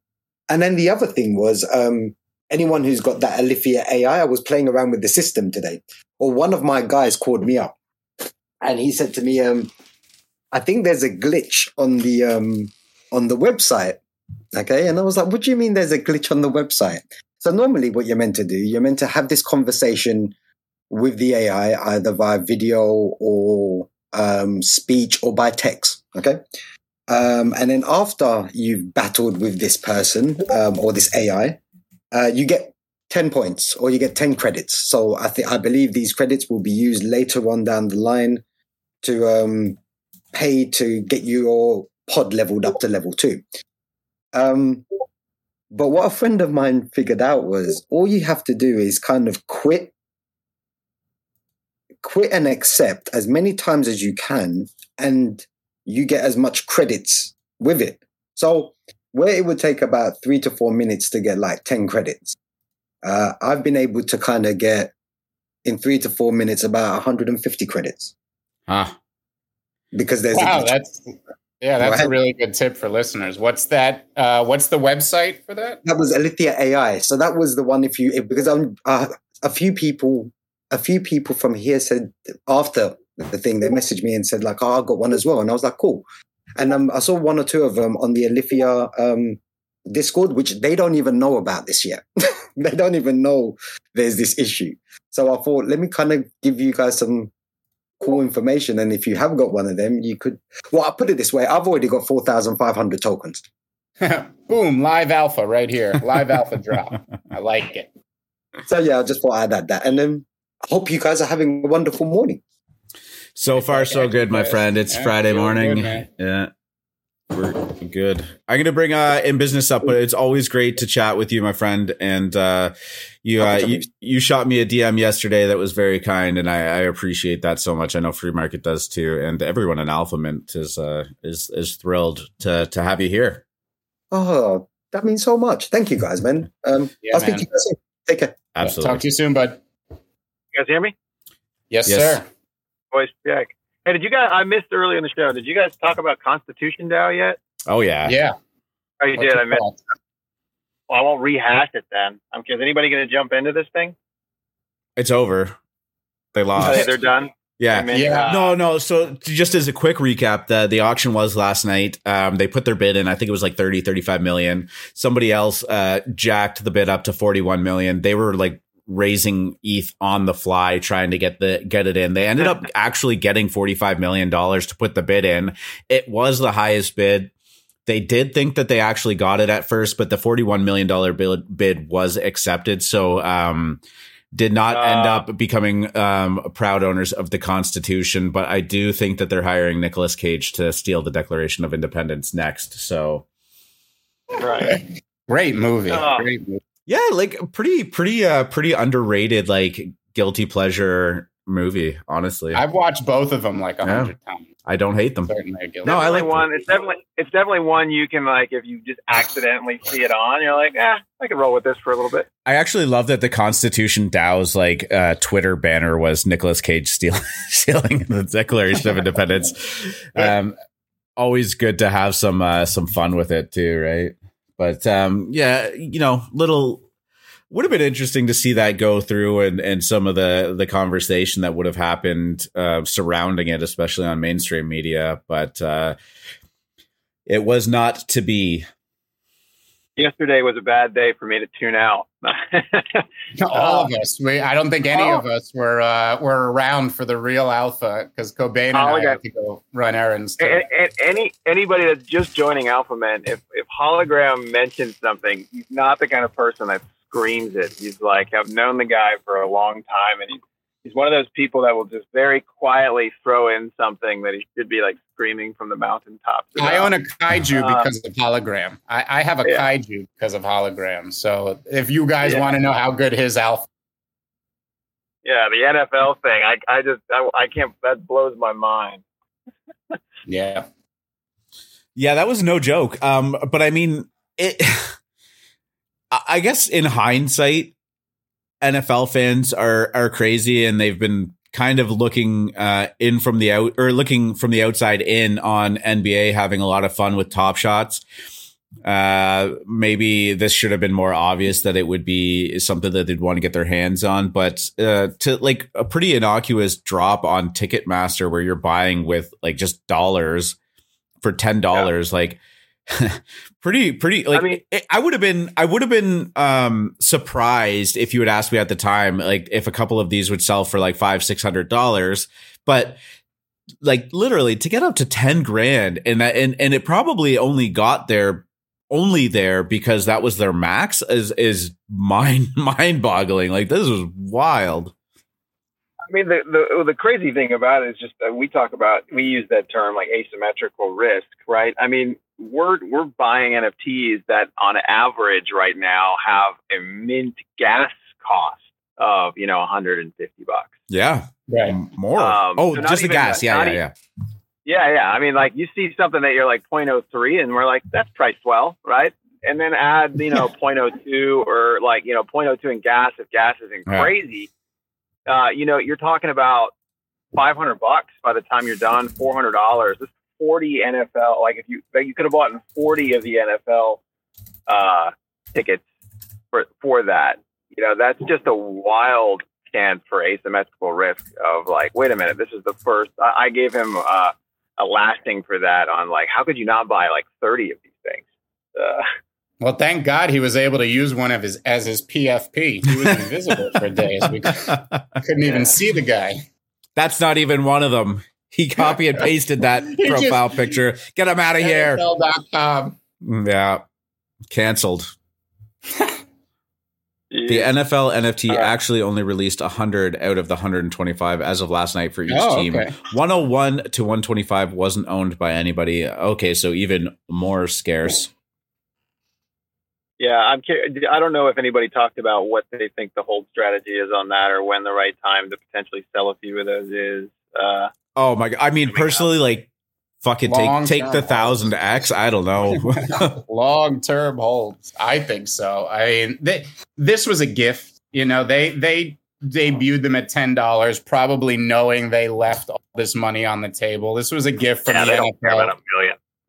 And then the other thing was um, anyone who's got that Alethea AI. I was playing around with the system today, or one of my guys called me up and he said to me, um, "I think there's a glitch on the um, on the website." Okay, and I was like, "What do you mean there's a glitch on the website?" So normally, what you're meant to do, you're meant to have this conversation with the AI either via video or um, speech or by text. Okay. Um, and then after you've battled with this person um, or this AI, uh, you get 10 points or you get 10 credits. So I think I believe these credits will be used later on down the line to um, pay to get your pod leveled up to level two. Um, but what a friend of mine figured out was all you have to do is kind of quit, quit and accept as many times as you can, and you get as much credits with it. So where it would take about three to four minutes to get like 10 credits, uh, I've been able to kind of get in three to four minutes about 150 credits. Ah. Because there's wow, that's yeah, that's a really good tip for listeners. What's that? Uh, what's the website for that? That was Alethea AI. So that was the one. If you because I'm uh, a few people, a few people from here said after the thing they messaged me and said like, "Oh, I got one as well," and I was like, "Cool." And um, I saw one or two of them on the Alethea um, Discord, which they don't even know about this yet. they don't even know there's this issue. So I thought, let me kind of give you guys some cool information. And if you have got one of them, you could. Well, I'll put it this way: I've already got four thousand five hundred tokens. Boom! Live alpha right here. Live alpha drop. I like it. So yeah, I just thought I'd add that, and then I hope you guys are having a wonderful morning. So far, so good, my friend. It's yeah, Friday morning. Good, yeah. We're good. I'm going to bring uh, in business up, but it's always great to chat with you, my friend. And uh, you, uh, you you shot me a DM yesterday that was very kind, and I, I, appreciate that so much. I know Free Market does too, and everyone in Alpha Mint is uh, is is thrilled to to have you here. Oh, that means so much. Thank you, guys, man. Um, yeah, I'll man. speak to you guys soon. Take care. Absolutely. Talk to you soon, bud. You guys hear me? Yes, yes. sir. Voice check. Hey, did you guys? I missed early in the show. Did you guys talk about Constitution DAO yet? Oh yeah, yeah. Oh, you What's did. I missed. Well, I won't rehash it then. I'm curious. Anybody going to jump into this thing? It's over. They lost. they're done. Yeah. I mean, yeah. Uh, no, no. So just as a quick recap, the the auction was last night. Um, they put their bid in. I think it was like 30, 35 million. Somebody else uh, jacked the bid up to 41 million. They were like raising ETH on the fly, trying to get the get it in. They ended up actually getting forty five million dollars to put the bid in. It was the highest bid. They did think that they actually got it at first, but the forty one million dollar bid, bid was accepted. So. Um, did not uh, end up becoming um, proud owners of the Constitution, but I do think that they're hiring Nicolas Cage to steal the Declaration of Independence next. So, right, great movie, uh, great movie. Yeah, like pretty, pretty, uh, pretty underrated, like guilty pleasure movie. Honestly, I've watched both of them like a hundred yeah. times. I don't hate them. No, I like one. Them. It's definitely it's definitely one you can like if you just accidentally see it on, you're like, ah, I can roll with this for a little bit. I actually love that the Constitution DAO's like uh, Twitter banner was Nicolas Cage stealing stealing the Declaration of Independence. Um, always good to have some uh, some fun with it too, right? But um, yeah, you know, little would have been interesting to see that go through and and some of the the conversation that would have happened uh, surrounding it, especially on mainstream media. But uh, it was not to be yesterday was a bad day for me to tune out. All of us. We, I don't think any oh. of us were uh, were around for the real alpha because Cobain and I had to go run errands. And, and, any anybody that's just joining Alpha Mint, if if hologram mentions something, he's not the kind of person that screams it. He's like, I've known the guy for a long time, and he he's one of those people that will just very quietly throw in something that he should be like screaming from the mountaintops. I own a kaiju uh, because of hologram. I, I have a yeah. kaiju because of hologram. So if you guys yeah. want to know how good his alpha. Yeah, the NFL thing. I, I just I, I can't. That blows my mind. yeah. Yeah, that was no joke. Um, but I mean, it. I guess in hindsight, NFL fans are are crazy and they've been kind of looking uh, in from the out or looking from the outside in on NBA having a lot of fun with top shots. Uh, maybe this should have been more obvious that it would be something that they'd want to get their hands on, but uh, to like a pretty innocuous drop on Ticketmaster where you're buying with like just dollars for ten dollars, yeah. like pretty pretty like I, mean, it, I would have been I would have been um surprised if you had asked me at the time like if a couple of these would sell for like five six hundred dollars. But like literally to get up to 10 grand and that and, and it probably only got there only there because that was their max is is mind mind boggling like this was wild I mean, the, the the crazy thing about it is just that we talk about we use that term like asymmetrical risk, right? I mean, we're we're buying NFTs that on average right now have a mint gas cost of you know 150 bucks. Yeah, right. More. Um, oh, so just the gas. Yeah, yeah, yeah. Yeah, yeah. I mean, like you see something that you're like 0.03, and we're like, that's priced well, right? And then add, you know, 0.02 or like, you know, 0.02 in gas if gas isn't crazy. Uh, you know, you're talking about 500 bucks by the time you're done, $400. This 40 NFL. Like if you you could have bought 40 of the NFL uh, tickets for for that. You know, that's just a wild chance for asymmetrical risk of like, wait a minute, this is the first. I, I gave him uh, a lasting for that on like, how could you not buy like 30 of these things? Uh, well, thank God he was able to use one of his as his PFP. He was invisible for days. We couldn't even see the guy. That's not even one of them. He copy and pasted that profile just, picture. Get him out of here. NFL.com. Mm, yeah. Canceled. The NFL NFT right. actually only released 100 out of the 125 as of last night for each oh, team. Okay. 101 to 125 wasn't owned by anybody. Okay, so even more scarce. Yeah, I'm. I don't know if anybody talked about what they think the hold strategy is on that, or when the right time to potentially sell a few of those is. Uh, oh my god! I mean, personally, like, fucking take take the thousand X. I don't know. Long term holds. I think so. I mean, they, this was a gift. You know, they they debuted them at ten dollars, probably knowing they left all this money on the table. This was a gift from yeah, the NFL.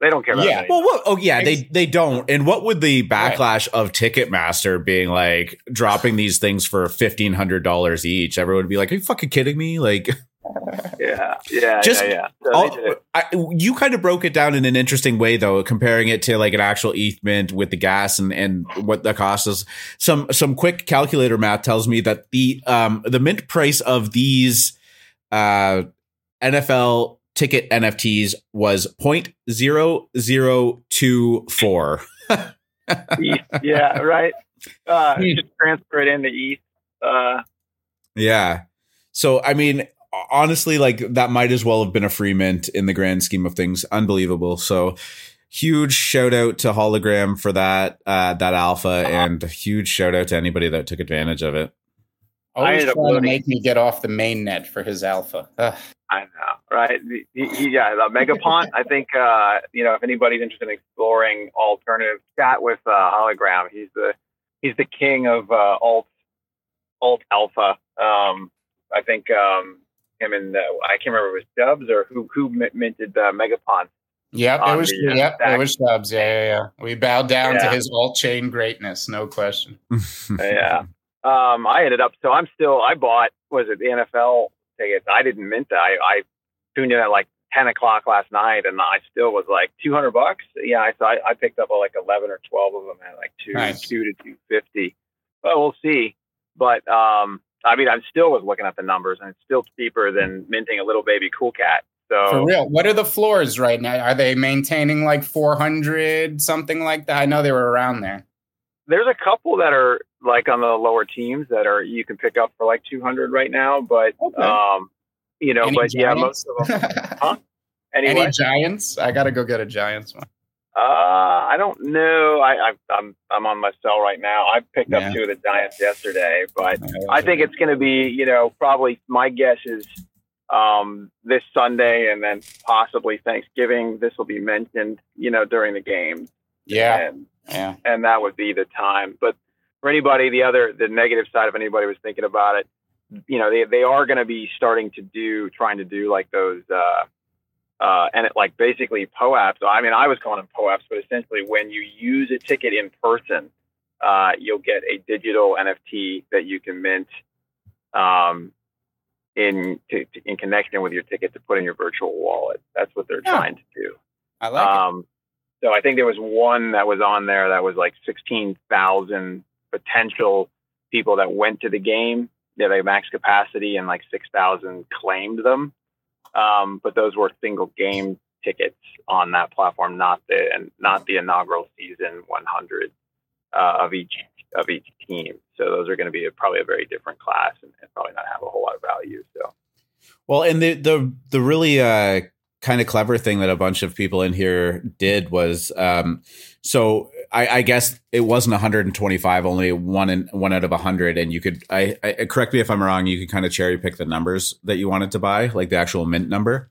About a million. They don't care about yeah. Well, what, oh yeah, they they don't. And what would the backlash right. of Ticketmaster being like dropping these things for fifteen hundred dollars each? Everyone would be like, "Are you fucking kidding me?" Like, yeah, yeah, just yeah. yeah. So I, you kind of broke it down in an interesting way, though, comparing it to like an actual ETH mint with the gas and and what the cost is. Some some quick calculator math tells me that the um the mint price of these uh NFL ticket NFTs was 0.0024. yeah, right. Uh, just transfer it into ETH. Uh, yeah. So, I mean, honestly, like that might as well have been a free mint in the grand scheme of things. Unbelievable. So, huge shout out to Hologram for that uh, that alpha, uh-huh. and huge shout out to anybody that took advantage of it. Always trying to make me get off the main net for his alpha. Ugh. I know, right? He, he, yeah, the Megapont. I think uh, you know if anybody's interested in exploring alternative chat with uh, Hologram, he's the he's the king of uh, alt alt alpha. Um, I think um, him and uh, I can't remember if it was Dubs or who who minted the Megapont. Yep, it was the, uh, yep, it was Dubs. Yeah, yeah, yeah. We bowed down yeah. to his alt chain greatness, no question. yeah. Um, I ended up so I'm still I bought was it the NFL tickets. I didn't mint that. I, I tuned in at like 10 o'clock last night and I still was like 200 bucks. Yeah. I, so I, I picked up like 11 or 12 of them at like two, nice. two to 250. But we'll see. But, um, I mean, I'm still was looking at the numbers and it's still cheaper than minting a little baby cool cat. So for real, what are the floors right now? Are they maintaining like 400, something like that? I know they were around there. There's a couple that are like on the lower teams that are you can pick up for like 200 right now, but okay. um, you know, Any but giants? yeah, most of them. huh? Anyway. Any giants? I gotta go get a giants one. Uh, I don't know. I, I, am I'm, I'm on my cell right now. I picked yeah. up two of the Giants yesterday, but I think it's going to be, you know, probably my guess is um, this Sunday and then possibly Thanksgiving. This will be mentioned, you know, during the game. Yeah, and, yeah, and that would be the time. But for anybody, the other, the negative side, if anybody was thinking about it, you know, they, they are going to be starting to do, trying to do like those, uh, uh, and it like basically POAPs. I mean, I was calling them POAPs, but essentially when you use a ticket in person, uh, you'll get a digital NFT that you can mint, um, in to, to, in connection with your ticket to put in your virtual wallet. That's what they're yeah. trying to do. I like um, it. So I think there was one that was on there that was like sixteen thousand potential people that went to the game. Yeah, they max capacity and like 6,000 claimed them. Um, but those were single game tickets on that platform, not the and not the inaugural season 100 uh, of each of each team. So those are going to be a, probably a very different class and, and, probably not have a whole lot of value. So, well, and the the the really uh, kind of clever thing that a bunch of people in here did was um, so I, I, guess it wasn't 125, only one in one out of 100, and you could I, I correct me if I'm wrong. You could kind of cherry pick the numbers that you wanted to buy, like the actual mint number.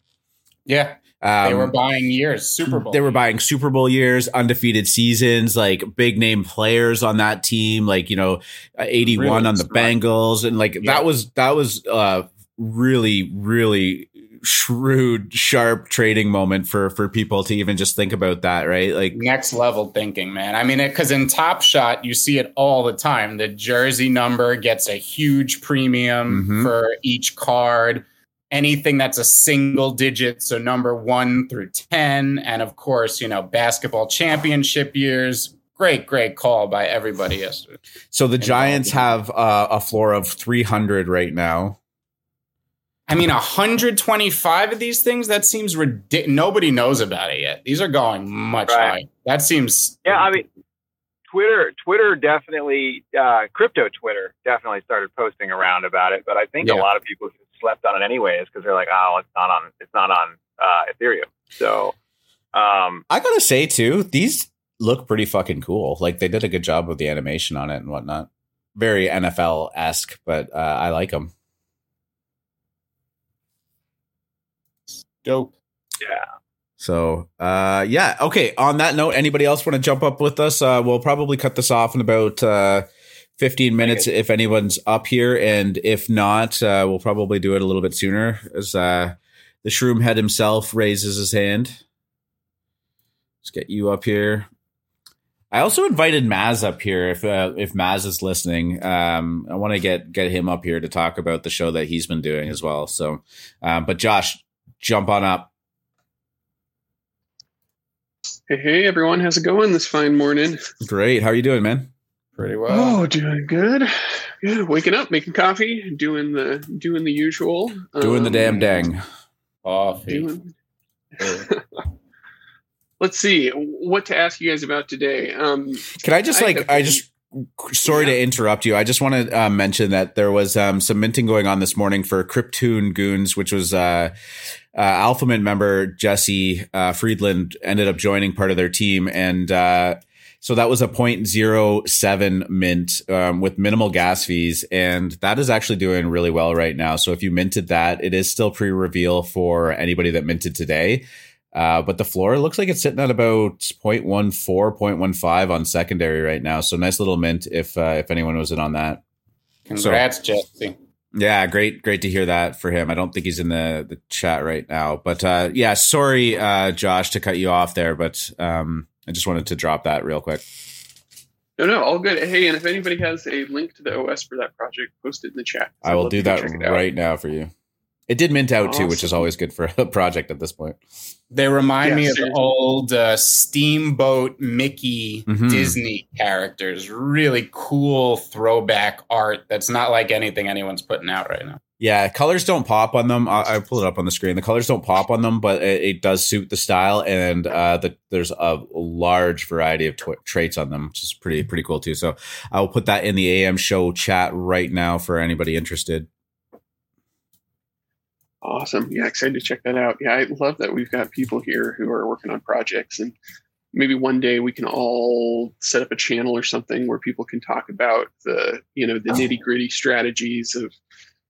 Yeah. Um, they were buying years, Super Bowl. They were buying Super Bowl years, undefeated seasons, like big name players on that team, like you know, 81 really on the Bengals, and like yeah. that was that was uh really really shrewd, sharp trading moment for for people to even just think about that, right? Like next level thinking, man. I mean, because in Top Shot, you see it all the time. The jersey number gets a huge premium mm-hmm. for each card. Anything that's a single digit, so number one through ten, and of course, you know, basketball championship years. Great, great call by everybody yesterday. So the Giants have uh, a floor of 300 right now. I mean, 125 of these things, that seems ridiculous. Nobody knows about it yet. These are going much right. higher. That seems. Yeah, I mean, Twitter, Twitter definitely, uh, crypto Twitter definitely started posting around about it. But I think Yeah. a lot of people slept on it anyways because they're like, oh, it's not on, it's not on uh, Ethereum. So, um, I gotta say too, these look pretty fucking cool. Like they did a good job with the animation on it and whatnot. Very NFL esque, but uh, I like them. Dope. yeah. So, uh, yeah. Okay. On that note, anybody else want to jump up with us? Uh, we'll probably cut this off in about uh, 15 minutes if anyone's up here. And if not, uh, we'll probably do it a little bit sooner as uh, the shroom head himself raises his hand. Let's get you up here. I also invited Maz up here if uh, if Maz is listening. Um, I want to get get him up here to talk about the show that he's been doing as well. So, um, but Josh, jump on up. Hey, hey, everyone. How's it going this fine morning? Great. How are you doing, man? Pretty well. Oh, doing good. Yeah, waking up, making coffee, doing the doing the usual. Doing the damn Um, dang. Coffee. Doing. Let's see what to ask you guys about today. Um, Can I just I like I just sorry to interrupt you. I just want to uh, mention that there was um, some minting going on this morning for Cryptoon Goons, which was uh, uh, Alpha Mint member Jesse uh, Friedland ended up joining part of their team, and uh, so that was a 0.07 mint um, with minimal gas fees, and that is actually doing really well right now. So if you minted that, it is still pre-reveal for anybody that minted today. Uh, but the floor looks like it's sitting at about 0.14, 0.15 on secondary right now. So nice little mint if uh, if anyone was in on that. Congrats, Jesse. Yeah, great, great to hear that for him. I don't think he's in the, the chat right now, but uh, yeah, sorry, uh, Josh, to cut you off there, but um, I just wanted to drop that real quick. no, no, all good. Hey, and if anybody has a link to the OS for that project, post it in the chat. I will do that out. right now for you. It did mint out too, which is always good for a project at this point. They remind Yeah, me of seriously. old uh, Steamboat Mickey Mhm. Disney characters. Really cool throwback art that's not like anything anyone's putting out right now. Yeah, colors don't pop on them. I, I pull it up on the screen. The colors don't pop on them, but it, it does suit the style, and uh, the, there's a large variety of tw- traits on them, which is pretty pretty cool too. So I will put that in the AM show chat right now for anybody interested. Awesome. Yeah, excited to check that out. Yeah, I love that we've got people here who are working on projects and maybe one day we can all set up a channel or something where people can talk about the, you know, the oh. nitty-gritty strategies of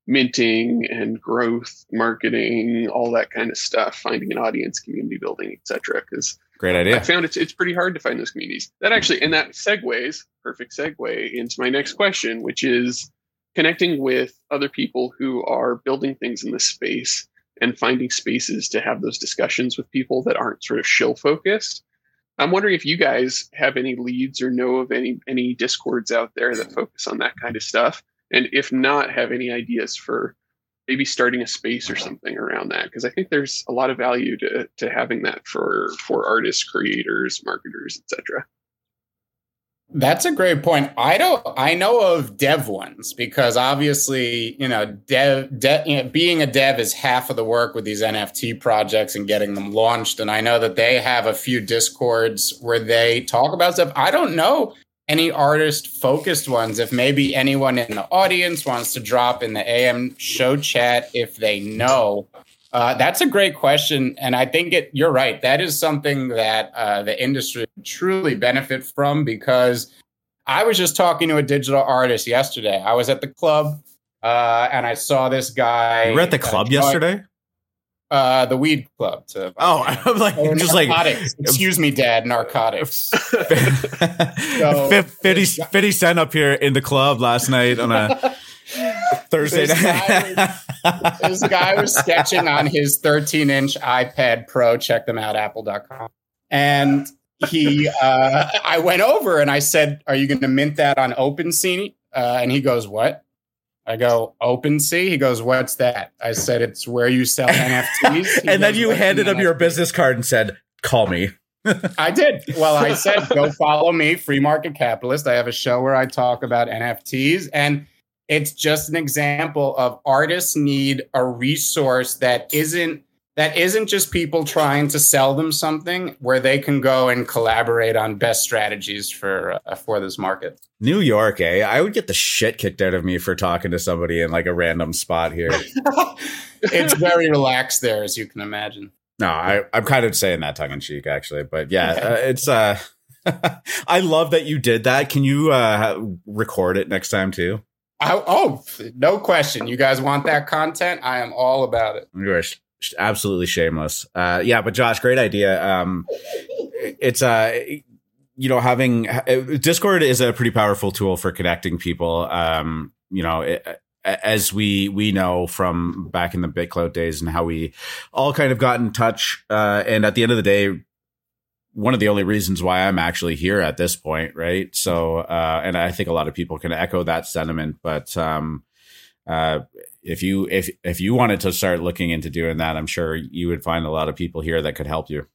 minting and growth, marketing, all that kind of stuff, finding an audience, community building, etc. Because Great idea. I found it's it's pretty hard to find those communities. That actually, and that segues perfect segue into my next question, which is connecting with other people who are building things in this space and finding spaces to have those discussions with people that aren't sort of shill focused. I'm wondering if you guys have any leads or know of any any discords out there that focus on that kind of stuff, and if not, have any ideas for maybe starting a space or something around that because I think there's a lot of value to to having that for for artists, creators, marketers, etc. That's a great point. I don't. I know of dev ones because obviously, you know, dev, de, you know, being a dev is half of the work with these NFT projects and getting them launched. And I know that they have a few discords where they talk about stuff. I don't know any artist focused ones. If maybe anyone in the audience wants to drop in the AM show chat if they know. Uh, that's a great question, and I think it. You're right. That is something that uh, the industry truly benefit from because I was just talking to a digital artist yesterday. I was at the club, uh, and I saw this guy. You were at the uh, club yesterday. Uh, the weed club. To Oh, I'm like Oh, just like. Excuse me, Dad. Narcotics. 50, 50, 50 cent up here in the club last night on a Thursday This night. guy this guy was sketching on his 13 inch iPad Pro. Check them out, apple.com. And he, uh, I went over and I said, Are you going to mint that on OpenSea? Uh, and he goes, What? I go, OpenSea? He goes, What's that? I said, It's where you sell NFTs. And then you handed an him your business card and said, "Call me." I did. Well, I said, go follow me, Free Market Capitalist. I have a show where I talk about NFTs. And it's just an example of artists need a resource that isn't that isn't just people trying to sell them something where they can go and collaborate on best strategies for uh, for this market. New York, eh? I would get the shit kicked out of me for talking to somebody in like a random spot here. it's very relaxed there, as you can imagine. No, I, I'm kind of saying that tongue in cheek, actually, but yeah, uh, it's. uh I love that you did that. Can you uh record it next time too? I, oh, no question. You guys want that content? I am all about it. You are absolutely shameless. Uh, yeah, but Josh, great idea. Um, it's uh, you know, having uh, Discord is a pretty powerful tool for connecting people. Um, you know, it, as we we know from back in the BitClout days and how we all kind of got in touch. Uh, and at the end of the day, one of the only reasons why I'm actually here at this point, right? So, uh, and I think a lot of people can echo that sentiment. But um, uh, if you if if you wanted to start looking into doing that, I'm sure you would find a lot of people here that could help you.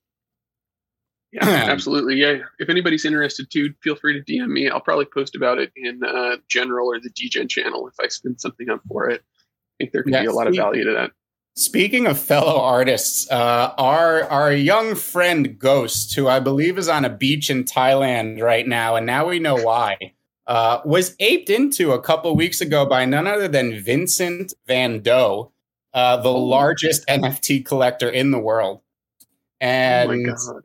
Yeah, absolutely. Yeah. If anybody's interested too, feel free to DM me. I'll probably post about it in uh, general or the DGen channel if I spin something up for it. I think there could yeah, be a lot of value to that. Speaking of fellow artists, uh, our our young friend Ghost, who I believe is on a beach in Thailand right now, and now we know why, uh, was aped into a couple weeks ago by none other than Vincent Van Dough, uh, the oh. largest NFT collector in the world. And oh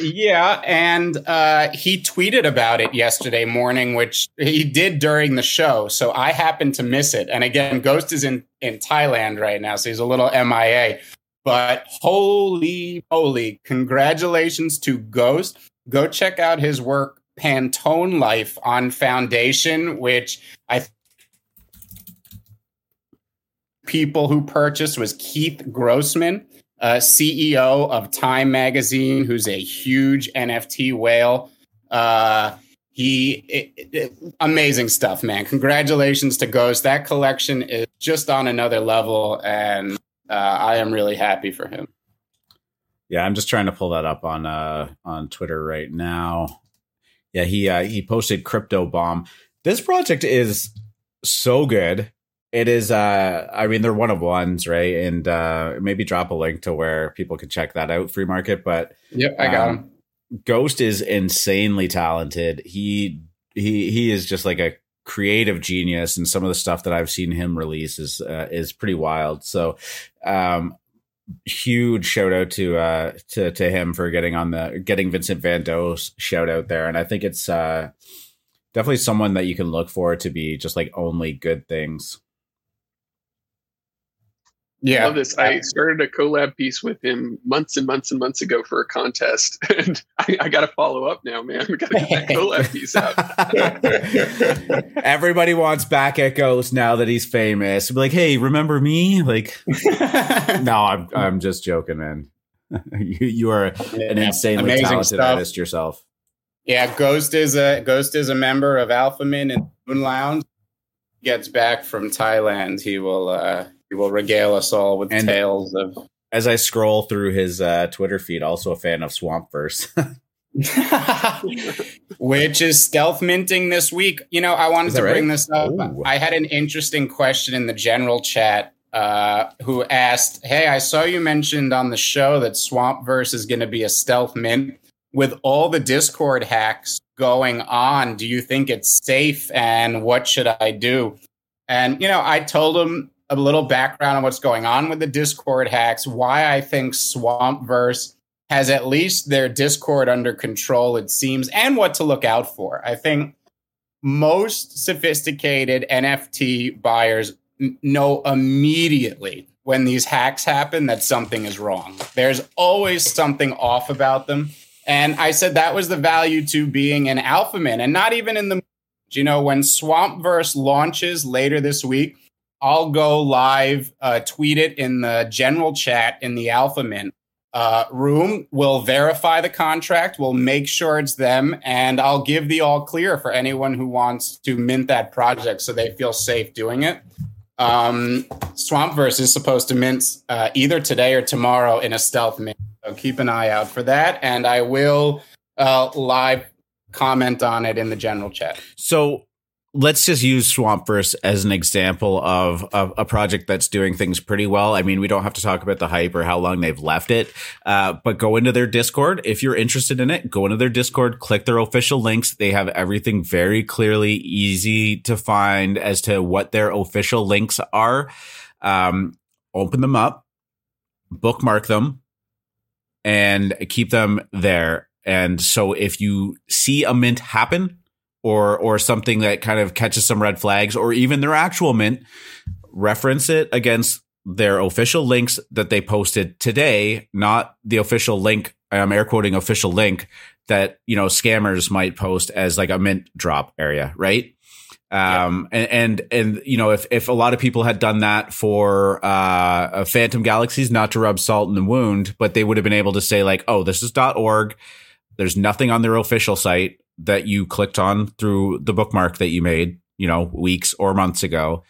yeah, and uh, he tweeted about it yesterday morning, which he did during the show. So I happened to miss it. And again, Ghost is in in Thailand right now, so he's a little MIA. But holy holy, congratulations to Ghost! Go check out his work, Pantone Life on Foundation, which I people who purchased was Keith Grossman uh, CEO of Time Magazine, who's a huge NFT whale. Uh, he it, it, amazing stuff, man. Congratulations to Ghost. That collection is just on another level, and uh, I am really happy for him. Yeah, I'm just trying to pull that up on uh, on Twitter right now. Yeah, he uh, he posted Crypto Bomb. This project is so good it is uh i mean they're one of ones right? And uh maybe drop a link to where people can check that out free market but yep i got um, him. Ghost is insanely talented. He he he is just like a creative genius and some of the stuff that i've seen him release is uh, is pretty wild. So um huge shout out to uh to to him for getting on the getting vincent van Dough's shout out there. And i think it's uh definitely someone that you can look for to be just like only good things yeah, I love this. I started a collab piece with him months and months and months ago for a contest, and I, I got to follow up now, man. We got to get that collab piece out. Everybody wants back at Ghost now that he's famous. Be like, hey, remember me? Like, no, I'm I'm just joking, man. you you are an insanely Amazing talented stuff. artist yourself. Yeah, Ghost is a Ghost is a member of Alpha Mint and Moon Lounge. Gets back from Thailand, he will. uh he will regale us all with and tales of. As I scroll through his uh, Twitter feed, also a fan of Swampverse. which is stealth minting this week. You know, I wanted to right? bring this up. Ooh. I had an interesting question in the general chat uh, who asked, Hey, I saw you mentioned on the show that Swampverse is going to be a stealth mint. With all the Discord hacks going on, do you think it's safe and what should I do? And, you know, I told him a little background on what's going on with the Discord hacks, why I think Swampverse has at least their Discord under control, it seems, and what to look out for. I think most sophisticated NFT buyers know immediately when these hacks happen that something is wrong. There's always something off about them. And I said that was the value to being an alpha man and not even in the, you know, when Swampverse launches later this week, I'll go live, uh, tweet it in the general chat in the Alpha Mint uh, room. We'll verify the contract. We'll make sure it's them, and I'll give the all clear for anyone who wants to mint that project, so they feel safe doing it. Um, Swampverse is supposed to mint uh, either today or tomorrow in a stealth mint. So keep an eye out for that, and I will uh, live comment on it in the general chat. So let's just use Swampverse as an example of, of, a project that's doing things pretty well. I mean, we don't have to talk about the hype or how long they've left it, uh, but go into their Discord if you're interested in it. Go into their Discord, click their official links. They have everything very clearly, easy to find as to what their official links are. Um, open them up, bookmark them, and keep them there. And so if you see a mint happen, or or something that kind of catches some red flags or even their actual mint reference it against their official links that they posted today not the official link i'm air quoting official link that you know scammers might post as like a mint drop area right? Um yeah. and, and and you know if if a lot of people had done that for uh phantom galaxies not to rub salt in the wound but they would have been able to say like oh this is org. There's nothing on their official site that you clicked on through the bookmark that you made, you know, weeks or months ago,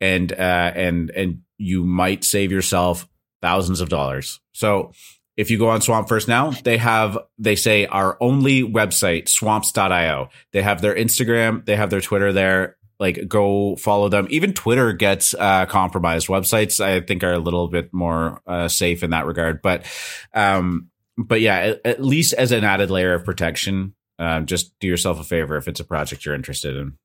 and uh, and and you might save yourself thousands of dollars. So if you go on Swampverse now, they have they say our only website swamps.io. They have their Instagram, they have their Twitter there. Like go follow them. Even Twitter gets uh, compromised. Websites I think are a little bit more uh, safe in that regard, but um, but yeah, at, at least as an added layer of protection, um, just do yourself a favor if it's a project you're interested in.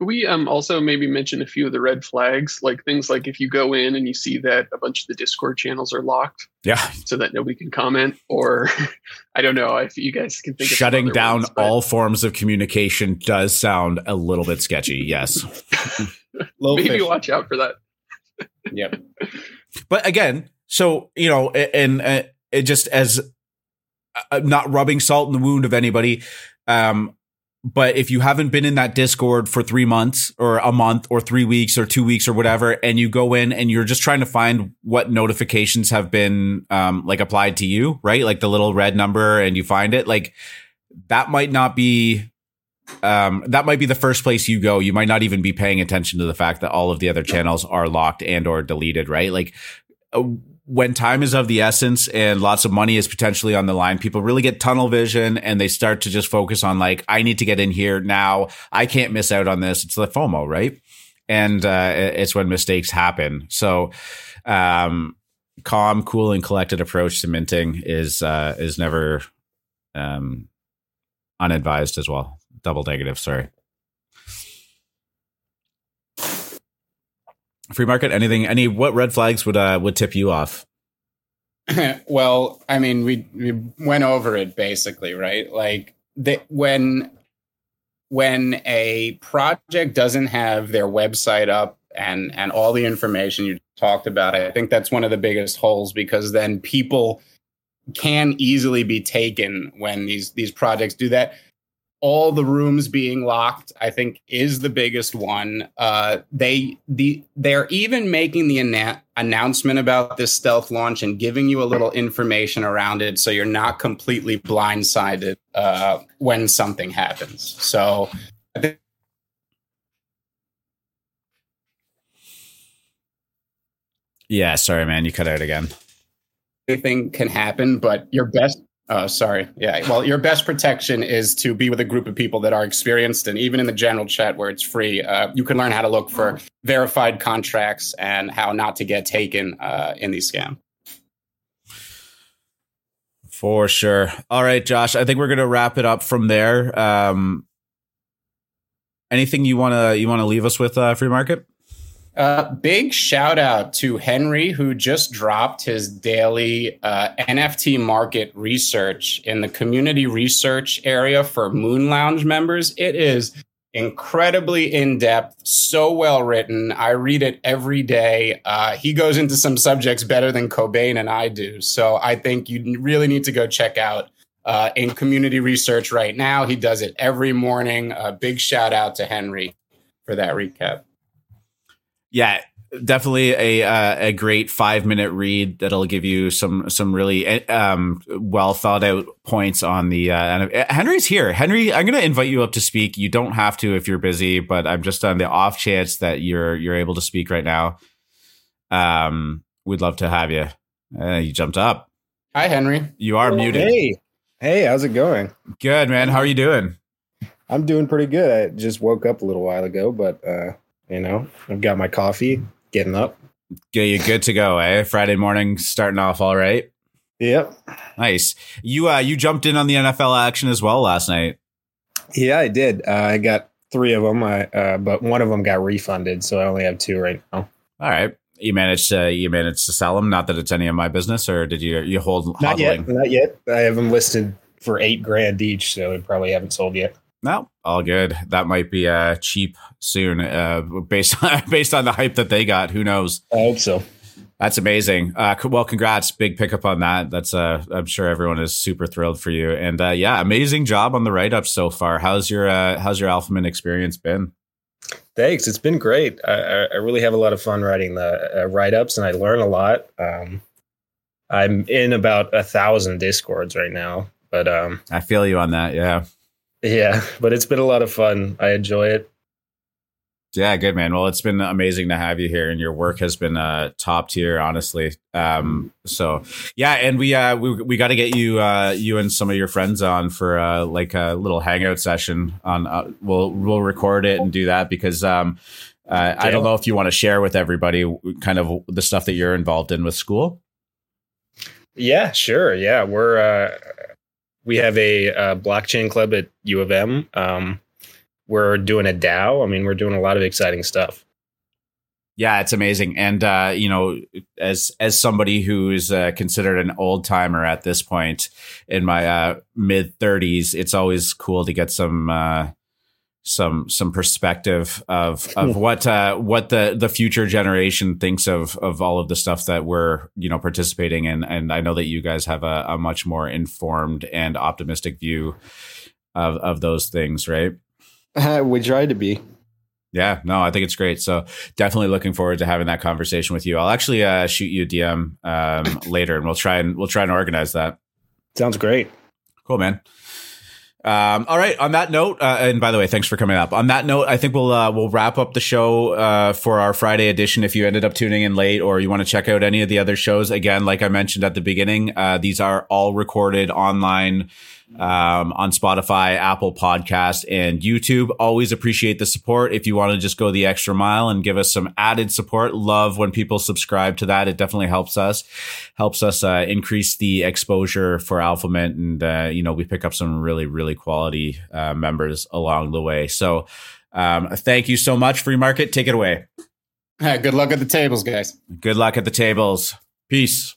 We um, also maybe mention a few of the red flags, like things like if you go in and you see that a bunch of the Discord channels are locked, yeah, so that nobody can comment, or I don't know if you guys can think shutting down ones, all forms of communication does sound a little bit sketchy. Yes, maybe fish. watch out for that. yep. But again, so you know, and, and uh, it just as uh, not rubbing salt in the wound of anybody. Um, but if you haven't been in that Discord for three months or a month or three weeks or two weeks or whatever, and you go in and you're just trying to find what notifications have been um, like applied to you, right? Like the little red number, and you find it, like that might not be um, that might be the first place you go. You might not even be paying attention to the fact that all of the other channels are locked and or deleted, right? Like. Uh, when time is of the essence and lots of money is potentially on the line, people really get tunnel vision and they start to just focus on like, I need to get in here now. I can't miss out on this. It's the FOMO, right? And uh, it's when mistakes happen. So, um, calm, cool, and collected approach to minting is uh, is never um, unadvised as well. Double negative, sorry. Free market anything any what red flags would uh would tip you off? Well i mean we we went over it basically right? Like the, when when a project doesn't have their website up and and all the information you talked about i think that's one of the biggest holes because then people can easily be taken when these these projects do that all the rooms being locked i think is the biggest one. Uh, they the they're even making the ana- announcement about this stealth launch and giving you a little information around it so you're not completely blindsided uh, when something happens. So i think yeah sorry man you cut out again. Anything can happen but your best Oh, sorry. Yeah. Well, your best protection is to be with a group of people that are experienced. And even in the general chat where it's free, uh, you can learn how to look for verified contracts and how not to get taken uh, in these scams. For sure. All right, Josh. I think we're going to wrap it up from there. Um, anything you want to you want to leave us with, uh, free market? Uh, big shout out to Henry, who just dropped his daily uh, NFT market research in the community research area for Moon Lounge members. It is incredibly in depth, so well written. I read it every day. Uh, he goes into some subjects better than Cobain and I do. So I think you really need to go check out uh, in community research right now. He does it every morning. A big shout out to Henry for that recap yeah, definitely a uh, a great five minute read that'll give you some some really eh, um, well thought out points on the. Uh, eh, Henry's here. Henry, I'm going to invite you up to speak. You don't have to if you're busy, but I'm just on the off chance that you're you're able to speak right now. Um, we'd love to have you. Uh, you jumped up. Hi, Henry. You are muted. Hey, hey, how's it going? Good, man. How are you doing? I'm doing pretty good. I just woke up a little while ago, but uh, you know, I've got my coffee, getting up. Yeah, you good to go, eh? Friday morning starting off all right. Yep. Nice. You uh you jumped in on the NFL action as well last night. Yeah, I did. Uh, I got three of them, I, uh, but one of them got refunded, so I only have two right now. All right. You managed to you managed to sell them. Not that it's any of my business, or did you you hold Not hodling? yet. Not yet. I have them listed for eight grand each, so I probably haven't sold yet. No, all good. That might be uh cheap soon, uh, based on based on the hype that they got. Who knows? I hope so. That's amazing. Uh, well, congrats, big pickup on that. That's uh, I'm sure everyone is super thrilled for you. And uh, yeah, amazing job on the write up so far. How's your uh, how's your Alpha Mint experience been? Thanks. It's been great. I, I really have a lot of fun writing the uh, write ups, and I learn a lot. Um, I'm in about a thousand discords right now, but um, I feel you on that. Yeah, yeah, but it's been a lot of fun. I enjoy it. yeah, good man. Well, it's been amazing to have you here, and your work has been uh, top tier, honestly. Um, so yeah, and we uh, we we got to get you uh, you and some of your friends on for uh, like a little hangout session. On uh, we'll we'll record it and do that because um, uh, I don't know if you want to share with everybody kind of the stuff that you're involved in with school. Yeah, sure. Yeah, we're uh, we have a, uh blockchain club at U of M. Um, we're doing a DAO. I mean, we're doing a lot of exciting stuff. Yeah, it's amazing, and uh, you know, as as somebody who is uh, considered an old timer at this point in my uh, mid thirties, it's always cool to get some uh, some some perspective of of what uh, what the the future generation thinks of of all of the stuff that we're you know participating in. And I know that you guys have a, a much more informed and optimistic view of of those things, right? we try to be. Yeah, no, I think it's great. So definitely looking forward to having that conversation with you. I'll actually uh, shoot you a DM um, later, and we'll try and we'll try and organize that. Sounds great. Cool, man. Um, all right. On that note, uh, and by the way, thanks for coming up. On that note, I think we'll uh, we'll wrap up the show uh, for our Friday edition. If you ended up tuning in late, or you want to check out any of the other shows, again, like I mentioned at the beginning, uh, these are all recorded online um, on Spotify, Apple Podcast, and YouTube. Always appreciate the support. If you want to just go the extra mile and give us some added support, love when people subscribe to that. It definitely helps us, helps us uh, increase the exposure for AlphaMint, and uh, you know we pick up some really really quality uh, members along the way. So. Um, thank you so much, Free Market. Take it away. Good luck at the tables, guys. Good luck at the tables. Peace.